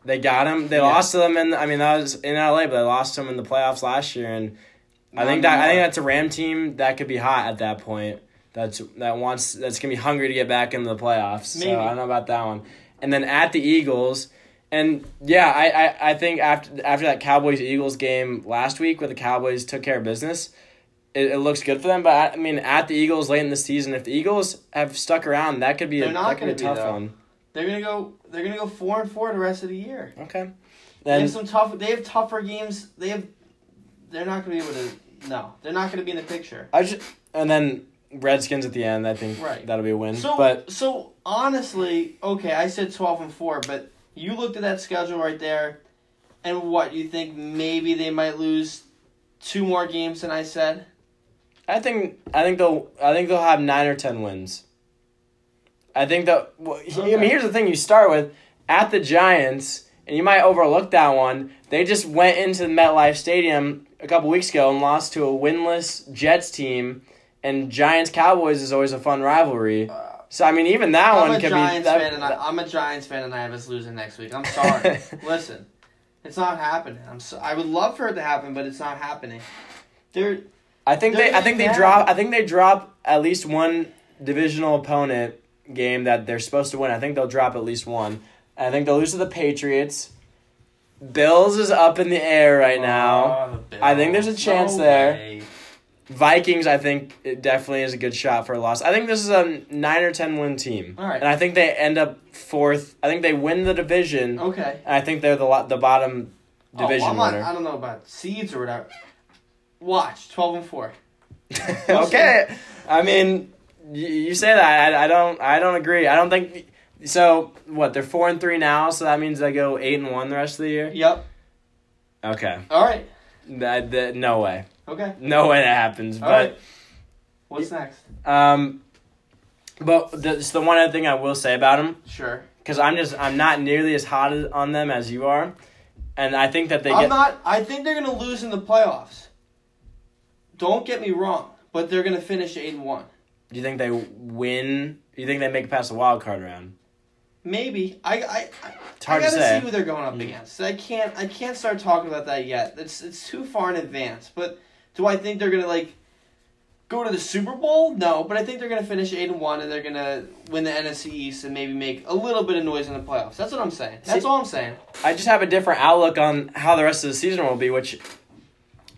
They got them. They Yeah. lost to them in. I mean, that was in LA, but they lost to them in the playoffs last year, and I think that I think that's a Ram team that could be hot at that point. That's that wants that's gonna be hungry to get back into the playoffs. Maybe. So I don't know about that one. And then at the Eagles, and yeah, I, I, I think after after that Cowboys Eagles game last week where the Cowboys took care of business, it, it looks good for them. But I, I mean, at the Eagles late in the season, if the Eagles have stuck around, that could be a, They're not that could be a be, tough one. They're gonna go. They're gonna go four and four the rest of the year. Okay. They have some tough. They have tougher games. They have. They're not gonna be able to. No, they're not gonna be in the picture. I just and then Redskins at the end. I think Right. that'll be a win. So, but so honestly, okay, I said twelve and four, but you looked at that schedule right there, and what you think? Maybe they might lose two more games than I said. I think I think they'll I think they'll have nine or ten wins. I think that well, he- I mean here's the thing: you start with at the Giants, and you might overlook that one. They just went into the MetLife Stadium a couple weeks ago and lost to a winless Jets team. And Giants Cowboys is always a fun rivalry. Uh, So I mean, even that I'm one could Giants be. That, fan, and I, I'm a Giants fan, and I have us losing next week. I'm sorry. Listen, it's not happening. I'm so, I would love for it to happen, but it's not happening. They're I think They're they. I think they drop. I think they drop at least one divisional opponent game that they're supposed to win. I think they'll drop at least one. I think they'll lose to the Patriots. Bills is up in the air right now. Oh, I think there's a chance No there. way. Vikings, I think it definitely is a good shot for a loss. I think this is a nine or ten win team, All right. and I think they end up fourth. I think they win the division, Okay. and I think they're the lo- the bottom oh, division oh, not- winner. I don't know about seeds or whatever. Watch twelve and four. okay, I mean, you, you say that I, I don't I don't agree. I don't think so. What they're four and three now, so that means they go eight and one the rest of the year. Yep. Okay, All right. that, that no way, Okay. no way that happens. All But right. What's next? um, but the, it's the one other thing I will say about them Sure. because I'm just I'm not nearly as hot on them as you are, and I think that they I'm get not. I think they're gonna lose in the playoffs. Don't get me wrong, but they're gonna finish eight and one. Do you think they win? Do you think they make it past the wild card round? Maybe. I. I. I It's hard I to gotta say. see who they're going up against. I can't. I can't start talking about that yet. It's it's too far in advance. But do I think they're gonna like go to the Super Bowl? No. But I think they're gonna finish eight and one, and they're gonna win the NFC East and maybe make a little bit of noise in the playoffs. That's what I'm saying. That's See- all I'm saying. I just have a different outlook on how the rest of the season will be, which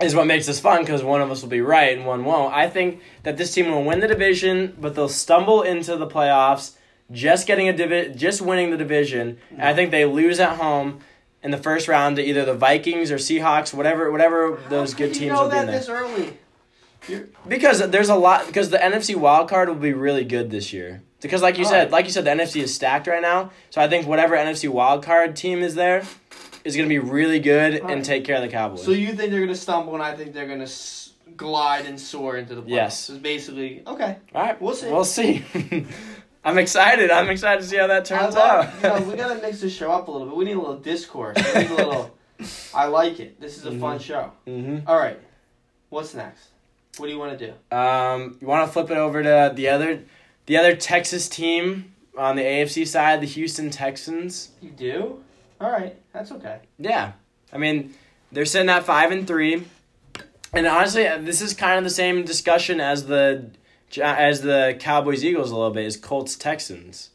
is what makes this fun because one of us will be right and one won't. I think that this team will win the division, but they'll stumble into the playoffs, just getting a divi- just winning the division. And I think they lose at home in the first round to either the Vikings or Seahawks, whatever whatever those good teams you know will be in that there. this early. You're, Because there's a lot because the NFC wild card will be really good this year. Because like you said, like you said, the NFC is stacked right now. So I think whatever NFC wild card team is there is going to be really good and take care of the Cowboys. so you think they're gonna stumble, and I think they're gonna s- glide and soar into the playoffs. Yes. It's basically okay. All right, We'll see. We'll see. I'm excited. I'm excited to see how that turns love, out. you know, we gotta mix this show up a little bit. We need a little discourse. We need a little. I like it. This is a fun show. hmm All right, what's next? What do you want to do? Um, you want to flip it over to the other, the other Texas team on the AFC side, the Houston Texans. You do? All right, that's okay. Yeah, I mean, they're sitting at five and three, and honestly, uh, this is kind of the same discussion as the as the Cowboys Eagles a little bit is Colts Texans.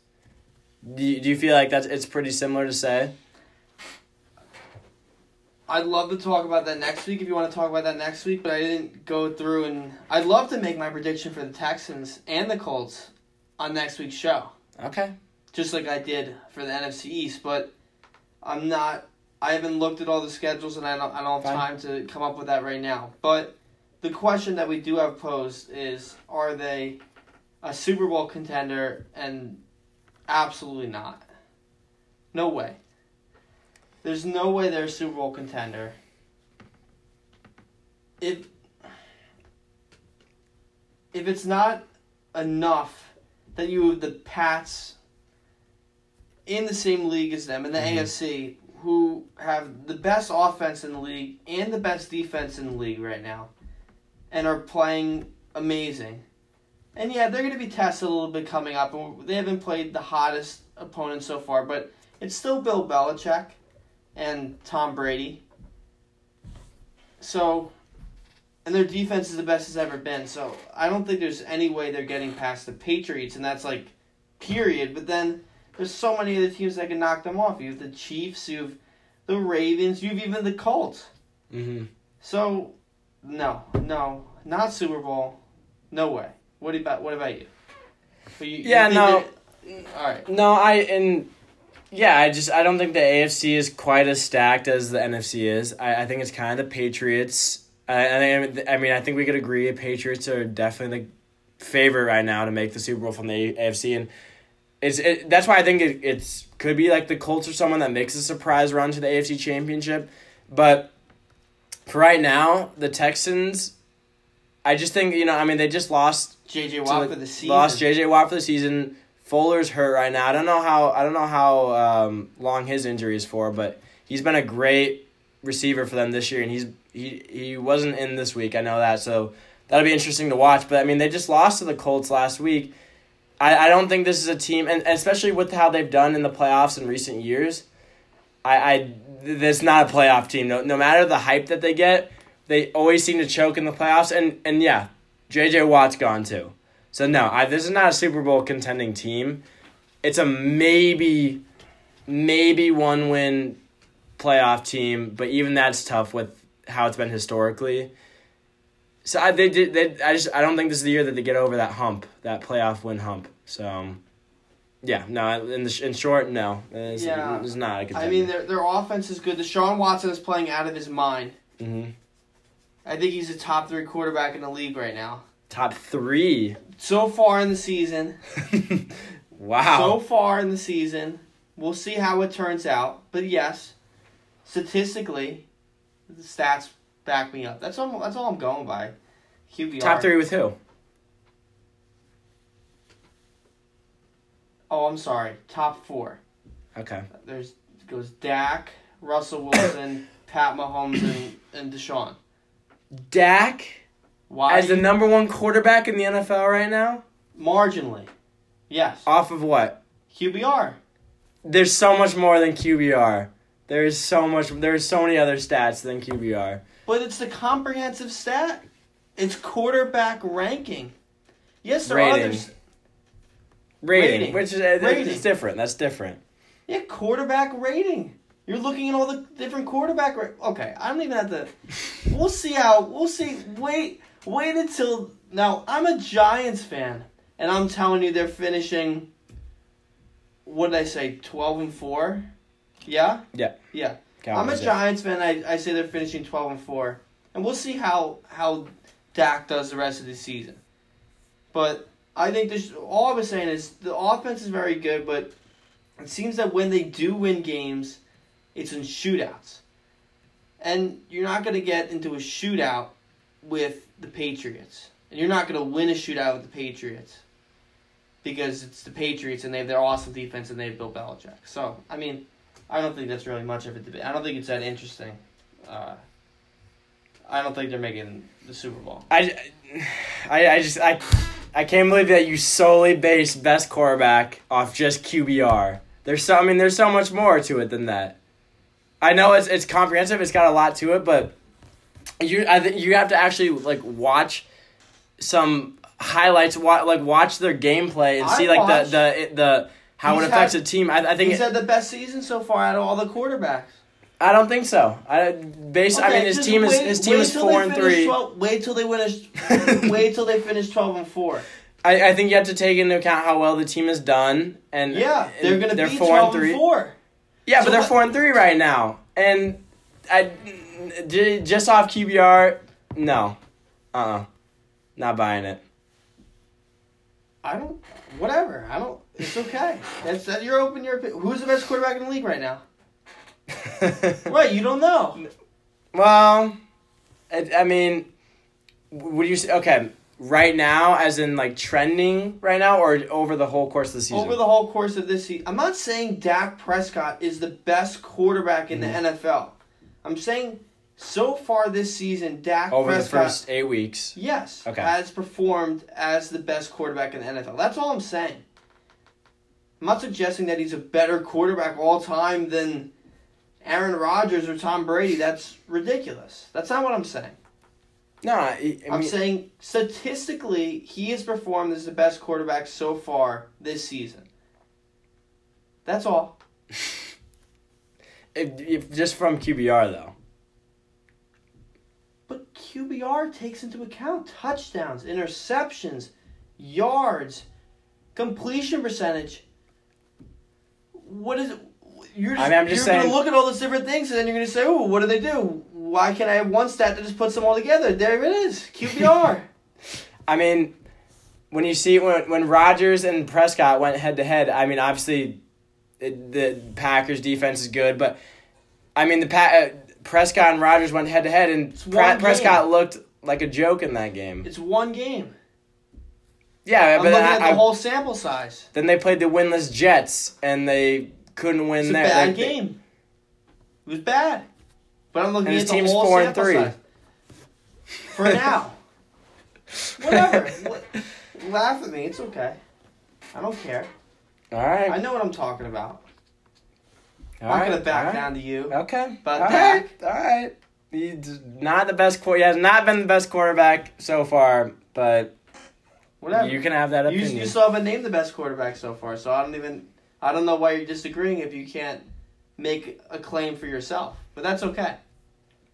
Do you, do you feel like that's it's pretty similar to say? I'd love to talk about that next week if you want to talk about that next week, but I didn't go through and I'd love to make my prediction for the Texans and the Colts on next week's show. Okay. just like I did for the NFC East, but I'm not. I haven't looked at all the schedules, and I don't. I don't have time to come up with that right now. But the question that we do have posed is: Are they a Super Bowl contender? And absolutely not. No way. There's no way they're a Super Bowl contender. If if it's not enough that you have the Pats in the same league as them in the mm-hmm. AFC, who have the best offense in the league and the best defense in the league right now, and are playing amazing. And yeah, they're going to be tested a little bit coming up. and They haven't played the hottest opponent so far, but it's still Bill Belichick and Tom Brady. So, and their defense is the best it's ever been. So I don't think there's any way they're getting past the Patriots, and that's like period. But then there's so many other teams that can knock them off. You have the Chiefs, you have the Ravens, you have even the Colts. Mm-hmm. So, no, no, not Super Bowl, no way. What about what about you? You- Yeah, no. that- All right. No, I and yeah, I just I don't think the AFC is quite as stacked as the NFC is. I, I think it's kind of the Patriots. I, I I mean I think we could agree Patriots are definitely the favorite right now to make the Super Bowl from the AFC and it's it, that's why I think it it's could be like the Colts or someone that makes a surprise run to the AFC Championship, but for right now the Texans. I just think you know. I mean, they just lost JJ Watt the- for the season. Lost JJ Watt for the season. Fuller's hurt right now. I don't know how I don't know how um, long his injury is for, but he's been a great receiver for them this year, and he's he he wasn't in this week. I know that, so that'll be interesting to watch. But I mean, they just lost to the Colts last week, I, I don't think this is a team, and especially with how they've done in the playoffs in recent years. I, I this not a playoff team. No, no matter the hype that they get, they always seem to choke in the playoffs. And and yeah, JJ Watt's gone too. So no, I, this is not a Super Bowl contending team. It's a maybe, maybe one win playoff team, but even that's tough with how it's been historically. So I they did they I just I don't think this is the year that they get over that hump, that playoff win hump. So yeah, no, in the in short, no, it's, Yeah. it's not a I mean, their their offense is good. Deshaun Watson is playing out of his mind. hmm I think he's a top three quarterback in the league right now. top three. So far in the season, wow. so far in the season, we'll see how it turns out. But yes, statistically, the stats back me up. That's all. That's all I'm going by. QBR. top three with who? Oh, I'm sorry. Top four. Okay. There's goes Dak, Russell Wilson, Pat Mahomes, and and Deshaun. Dak Why? as the number one quarterback in the NFL right now. marginally. Yes. Off of what? QBR. There's so much more than QBR. There is so much. There's so many other stats than QBR. But it's the comprehensive stat. It's quarterback ranking. Yes, there are others. Rating, Rating. which is uh, Rating. it's different. That's different. Yeah, quarterback rating. You're looking at all the different quarterback. Ra- okay, I don't even have to. We'll see how. We'll see. Wait, wait until now. I'm a Giants fan, and I'm telling you, they're finishing. What did I say? Twelve and four. Yeah. Yeah. Yeah. I'm a Giants fan. I, I say they're finishing twelve and four, and we'll see how how Dak does the rest of the season. But I think this. All I was saying is the offense is very good, but it seems that when they do win games, it's in shootouts, and you're not going to get into a shootout with the Patriots, and you're not going to win a shootout with the Patriots because it's the Patriots and they have their awesome defense and they have Bill Belichick. So I mean. I don't think that's really much of a debate. I don't think it's that interesting. Uh, I don't think they're making the Super Bowl. I, I, I just I, I can't believe that you solely base best quarterback off just QBR. There's so I mean there's so much more to it than that. I know it's it's comprehensive. It's got a lot to it, but you I think you have to actually like watch some highlights. Wa- like watch their gameplay and I see like watched- the the the how He's it affects had- a team. I, I think He's had the best season so far out of all the quarterbacks. I don't think so. I base I Okay, mean his team is his team is four and three. 12 wait till they finish. wait till they finish twelve and four. I, I think you have to take into account how well the team has done, and Yeah, they're and gonna they're be four and three. four. Yeah, So but they're what- four and three right now, and I just off QBR, no, uh, uh not buying it. I don't. Whatever. I don't. It's okay. That's that. You're open. Your opinion. Who's the best quarterback in the league right now? Right. You don't know. well, I, I mean, would you say okay? Right now, as in like trending right now, or over the whole course of the season? Over the whole course of this season, I'm not saying Dak Prescott is the best quarterback in Mm-hmm. the NFL. I'm saying so far this season, Dak over the Prescott, first eight weeks. yes, Okay. has performed as the best quarterback in the NFL. That's all I'm saying. I'm not suggesting that he's a better quarterback all time than Aaron Rodgers or Tom Brady. That's ridiculous. That's not what I'm saying. No, I, I'm mean, saying statistically, he has performed as the best quarterback so far this season. That's all. if, if just from QBR though. But QBR takes into account touchdowns, interceptions, yards, completion percentage. What is it? You're just, I mean, I'm just you're saying- gonna look at all these different things and then you're gonna say, "Oh, what do they do? Why can't I have one stat that just puts them all together?" There it is, QBR. I mean, when you see when when Rodgers and Prescott went head to head, I mean, obviously, it, the Packers defense is good, but I mean, the pa- uh, Prescott and Rodgers went head to head, and Pre- Prescott looked like a joke in that game. it's one game. Yeah, I'm but looking at the I- whole sample size. then they played the winless Jets, and they couldn't win It's a there. bad Like, game. It was bad. But I'm looking at the team's whole four and sample three. size. For now. Whatever. What- Laugh at me. It's okay. I don't care. All right. I know what I'm talking about. All I'm not right, gonna back right. down to you. Okay. But all Dak- right. All right. He's not the best. He has not been the best quarterback so far, but Whatever. you can have that You, opinion. you still haven't named the best quarterback so far, so I don't even. I don't know why you're disagreeing if you can't make a claim for yourself. But that's okay.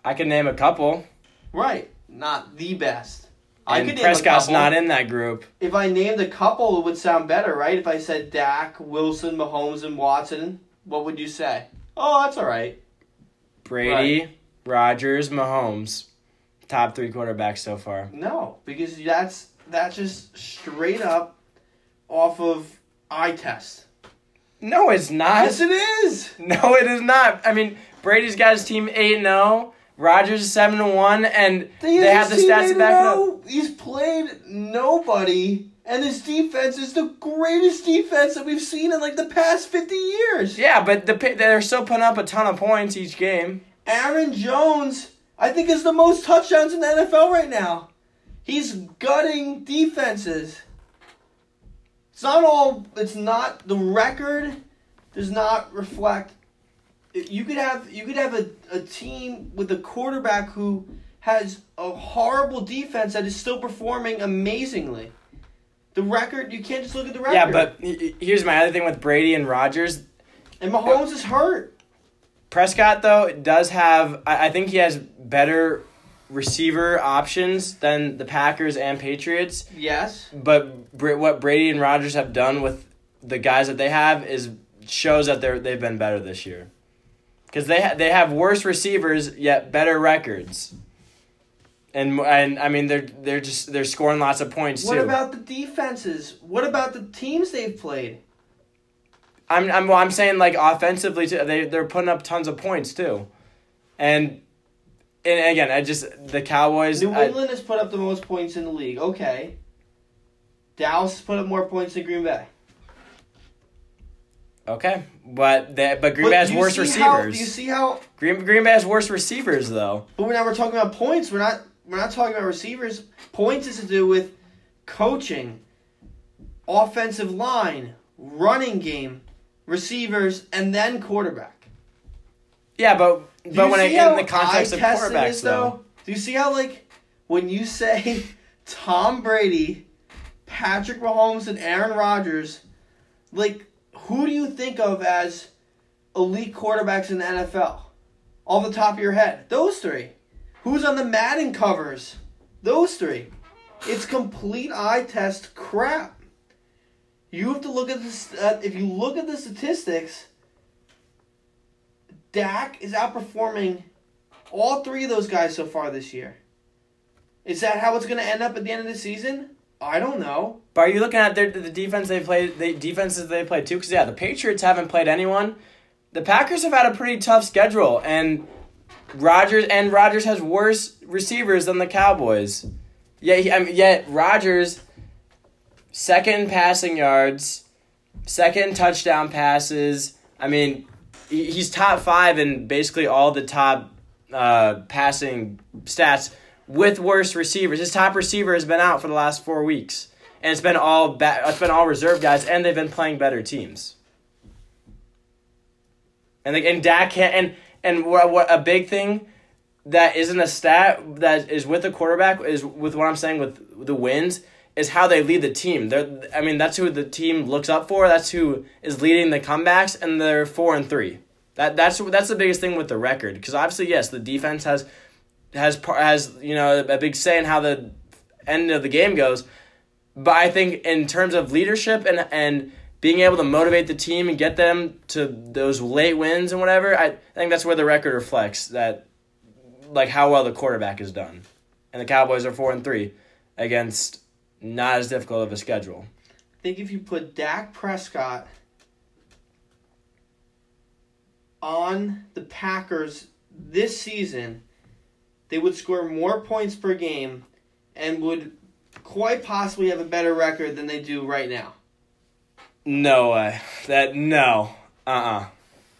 I can name a couple. Right. Not the best. I And could name Prescott's a couple. not in that group. If I named a couple, it would sound better, right? If I said Dak, Wilson, Mahomes, and Watson, what would you say? Oh, that's all right. Brady, Rodgers, Mahomes, top three quarterbacks so far. No, because that's that's just straight up off of eye test. No, it's not. Yes, it is. No, it is not. I mean, Brady's got his team eight and oh. zero. Rodgers is seven and one, and they have the stats to back it up. Oh. He's played nobody, and his defense is the greatest defense that we've seen in like the past fifty years. Yeah, but the they're still putting up a ton of points each game. Aaron Jones, I think, is the most touchdowns in the NFL right now. He's gutting defenses. It's not all. It's not the record. Does not reflect. You could have you could have a, a team with a quarterback who has a horrible defense that is still performing amazingly. The record you can't just look at the record. Yeah, but he- he- here's my other thing with Brady and Rodgers. and Mahomes is hurt. Prescott though does have. I, I think he has better receiver options than the Packers and Patriots. Yes. But Br- what Brady and Rodgers have done with the guys that they have is shows that they're they've been better this year. Because they ha- they have worse receivers yet better records. And and I mean they're they're just they're scoring lots of points What too. about the defenses? What about the teams they've played? I'm I'm well, I'm saying like offensively too. They they're putting up tons of points too, and and again I just the Cowboys. New I- England has put up the most points in the league. Okay. Dallas has put up more points than Green Bay. okay, but they, but Green But Bay has worse see how- receivers. do you see how? Green Green Bay has worse receivers though. But we're now we're talking about points. We're not we're not talking about receivers. Points is to do with coaching, offensive line, running game, receivers, and then quarterback. Yeah, but Do but when it, in the context of quarterbacks is, though, Do you see how like when you say Tom Brady, Patrick Mahomes, and Aaron Rodgers, like who do you think of as elite quarterbacks in the NFL? Off the top of your head, those three. Who's on the Madden covers? Those three. It's complete eye test crap. You have to look at this. Uh, if you look at the statistics, Dak is outperforming all three of those guys so far this year. Is that how it's going to end up at the end of the season? I don't know. but are you looking at their the defense they played, the defenses they played too? Because yeah, the Patriots haven't played anyone. The Packers have had a pretty tough schedule, and Rodgers and Rodgers has worse receivers than the Cowboys. Yeah, I mean, yet Rodgers second passing yards, second touchdown passes. I mean, he's top five in basically all the top uh, passing stats with worse receivers. His top receiver has been out for the last four weeks, and it's been all ba- it's been all reserve guys, and they've been playing better teams. And like, and Dak can't and and what, what a big thing that isn't a stat that is with the quarterback is with what I'm saying with the wins is how they lead the team. They're I mean that's who the team looks up for. That's who is leading the comebacks, and they're four and three. That that's that's the biggest thing with the record because obviously yes the defense has has has you know a big say in how the end of the game goes, but I think in terms of leadership and and being able to motivate the team and get them to those late wins and whatever, I think that's where the record reflects that like how well the quarterback is done. And the Cowboys are four and three against not as difficult of a schedule. I think if you put Dak Prescott on the Packers this season, they would score more points per game and would quite possibly have a better record than they do right now. No way. That no. Uh uh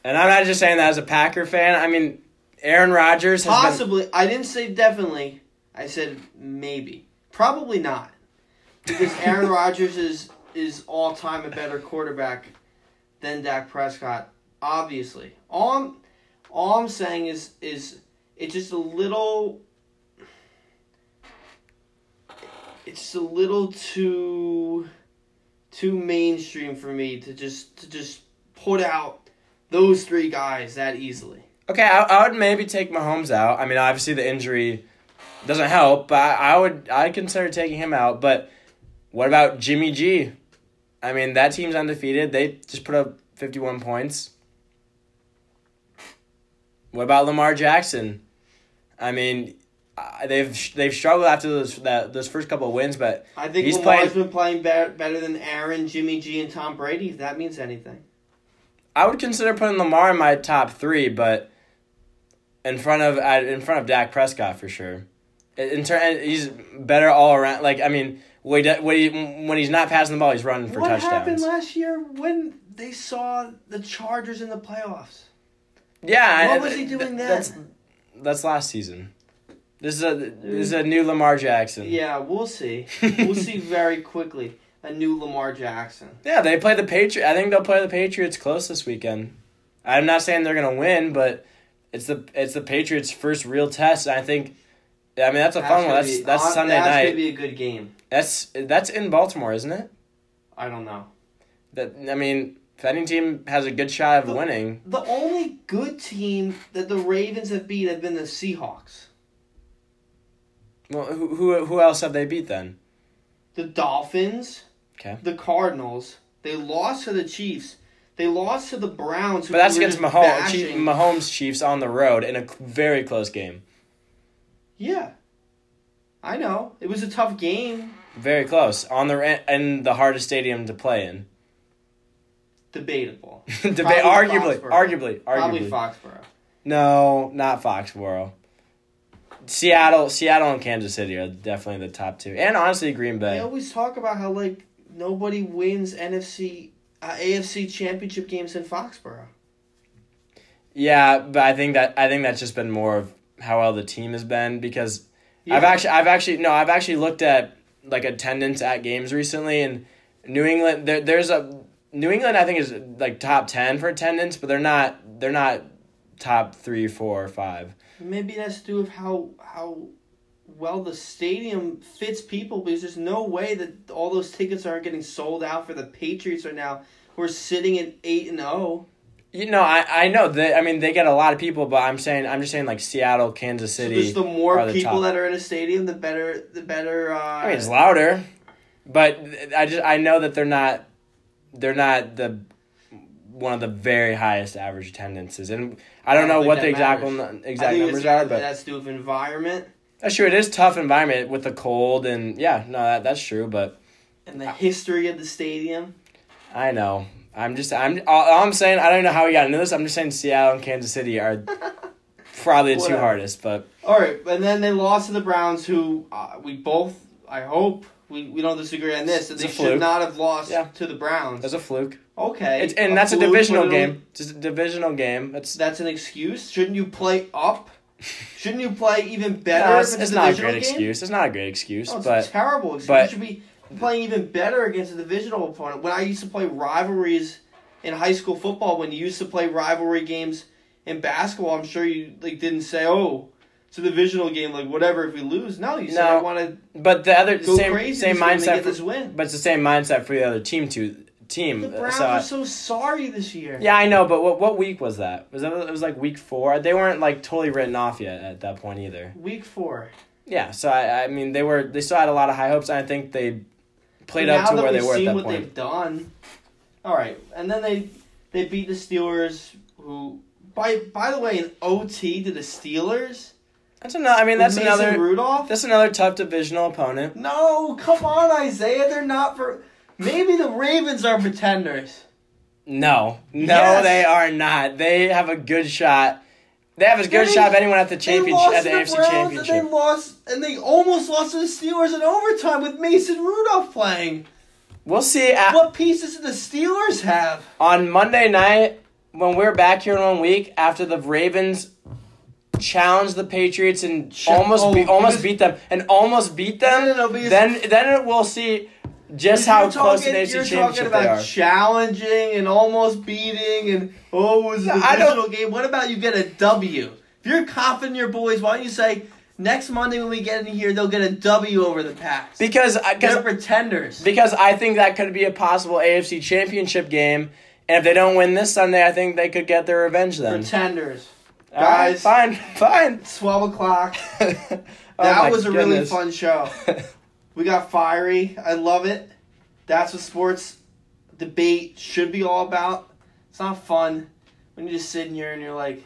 And I'm not just saying that as a Packer fan. I mean, Aaron Rodgers has been, Possibly. I didn't say definitely. I said maybe. Probably not. Because Aaron Rodgers is is all time a better quarterback than Dak Prescott. Obviously, all I'm all I'm saying is is it's just a little. It's a little too too mainstream for me to just to just put out those three guys that easily. Okay, I, I would maybe take Mahomes out. I mean, obviously the injury doesn't help, but I, I would I consider taking him out. But what about Jimmy G? I mean, that team's undefeated. They just put up fifty one points. What about Lamar Jackson? I mean, they've they've struggled after those that those first couple of wins, but I think He's Lamar's playing- been playing better, better than Aaron, Jimmy G, and Tom Brady. If that means anything. I would consider putting Lamar in my top three, but in front of in front of Dak Prescott for sure. In turn, he's better all around. Like I mean, when he, when he when he's not passing the ball, he's running for what touchdowns. What happened last year when they saw the Chargers in the playoffs? yeah, What I- was he doing then? That's that's last season. This is a this is a mm. new Lamar Jackson. Yeah, we'll see. we'll see very quickly a new Lamar Jackson. Yeah, they play the Patriot. I think they'll play the Patriots close this weekend. I'm not saying they're gonna win, but it's the it's the Patriots' first real test. And I think, I mean, that's a fun one. That's be- that's Sunday that's night. gonna be a good game. That's that's in Baltimore, isn't it? I don't know. That I mean, if any team has a good shot of The- winning, The only good team that the Ravens have beat have been the Seahawks. well, who who who else have they beat then? The Dolphins, Okay, the Cardinals. They lost to the Chiefs. They lost to the Browns. who but that's against Mahomes, Chief, Mahomes Chiefs on the road in a very close game. Yeah. I know. It was a tough game. Very close on the in the hardest stadium to play in. Debatable. Debate, Probably arguably, Foxborough. arguably, Probably arguably. Foxborough. No, not Foxborough. Seattle, Seattle, and Kansas City are definitely the top two, and honestly, Green Bay. They always talk about how like nobody wins NFC, uh, AFC championship games in Foxborough. Yeah, but I think that I think that's just been more of how well the team has been because I've actually I've actually no I've actually looked at like attendance at games recently and New England there there's a New England I think is like top ten for attendance, but they're not they're not top three, four, or five. Maybe that's to do with how how well the stadium fits people because there's no way that all those tickets aren't getting sold out for the Patriots right now. We're sitting at eight and oh. zero. You know, I, I know that I mean they get a lot of people, but I'm saying I'm just saying like Seattle, Kansas So City. just the more the people top. that are in a stadium, the better. The better. Uh, I mean, it's louder, but I just I know that they're not they're not the one of the very highest average attendances, and I don't I don't know what the exact matters. exact numbers are, but that's to environment that's true. It is tough environment with the cold, and yeah, no, that that's true. But and the history of the stadium. I know I'm just I'm all, I'm saying I don't know how we got into this. I'm just saying Seattle and Kansas City are probably the two Whatever. hardest, but All right, and then they lost to the Browns, who uh, we both, I hope, we, we don't disagree on this, that It's they should not have lost Yeah. to the Browns. there's a fluke. okay, It's, and that's a divisional game. Just a divisional game. That's That's an excuse. Shouldn't you play up? Shouldn't you play even better? no, it's, it's, it's not a great game? excuse. It's not a great excuse, No, it's but a terrible excuse. but- you should be playing even better against a divisional opponent. When I used to play rivalries in high school football, when you used to play rivalry games in basketball, I'm sure you like didn't say, "Oh, it's a divisional game." Like whatever, if we lose, no, you said, No. "I want to But the other go same crazy same this game and mindset for, win." but it's the same mindset for the other team too team. The uh, Browns so are so sorry this year. yeah, I know, but what what week was that? Was that it was like week four? They weren't like totally written off yet at that point either. Week four. Yeah, so I I mean they were they still had a lot of high hopes. And I think they played up to where they were at seen that what point. they've done. All right, and then they they beat the Steelers, who by by the way, in OT to the Steelers. That's another. I mean that's Mason another Rudolph. that's another tough divisional opponent. No, come on, Isaiah. They're not for. Maybe the Ravens are pretenders. No, no, Yes. they are not. They have a good shot. They have as good a They- shot of anyone at the championship at the to AFC Browns, championship. And they lost, and they almost lost to the Steelers in overtime with Mason Rudolph playing. We'll see at, What pieces do the Steelers have? on Monday night when we're back here in one week after the Ravens challenged the Patriots and almost oh, beat, almost beat them and almost beat them. Then then we'll see just how close talking- the AFC You're talking Championship about they are. challenging and almost beating and oh, it was a Yeah, don't- divisional game. What about you get a W? If you're confident in your boys, why don't you say next Monday when we get in here, they'll get a W over the Pats? Because they're pretenders. because I think that could be a possible AFC Championship game, and if they don't win this Sunday, I think they could get their revenge then. Pretenders. All right, Guys, fine, fine. 12 o'clock. Oh that was a really fun show. We got fiery. I love it. That's what sports debate should be all about. It's not fun when you're just sitting here and you're like,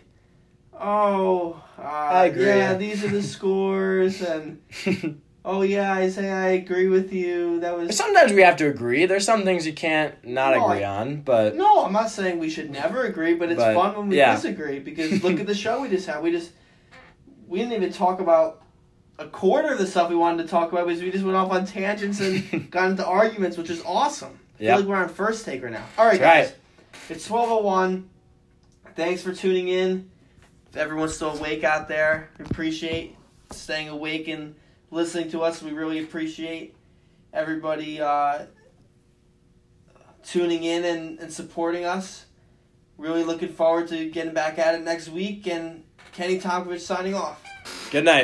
oh, uh, I agree. yeah, these are the scores, and oh yeah, I say I agree with you. That was Sometimes we have to agree. There's some things you can't not No, agree I- on, but no. I'm not saying we should never agree, but it's But, fun when we yeah. disagree because look at the show we just had. We just we didn't even talk about a quarter of the stuff we wanted to talk about because we just went off on tangents and got into arguments, which is awesome. I Yep. feel like we're on first take right now. All right, That's guys. It's 1201. Thanks for tuning in. If everyone's still awake out there, we appreciate staying awake and listening to us. We really appreciate everybody uh, tuning in and, and supporting us. Really looking forward to getting back at it next week. And Kenny Tomkovich signing off. good night.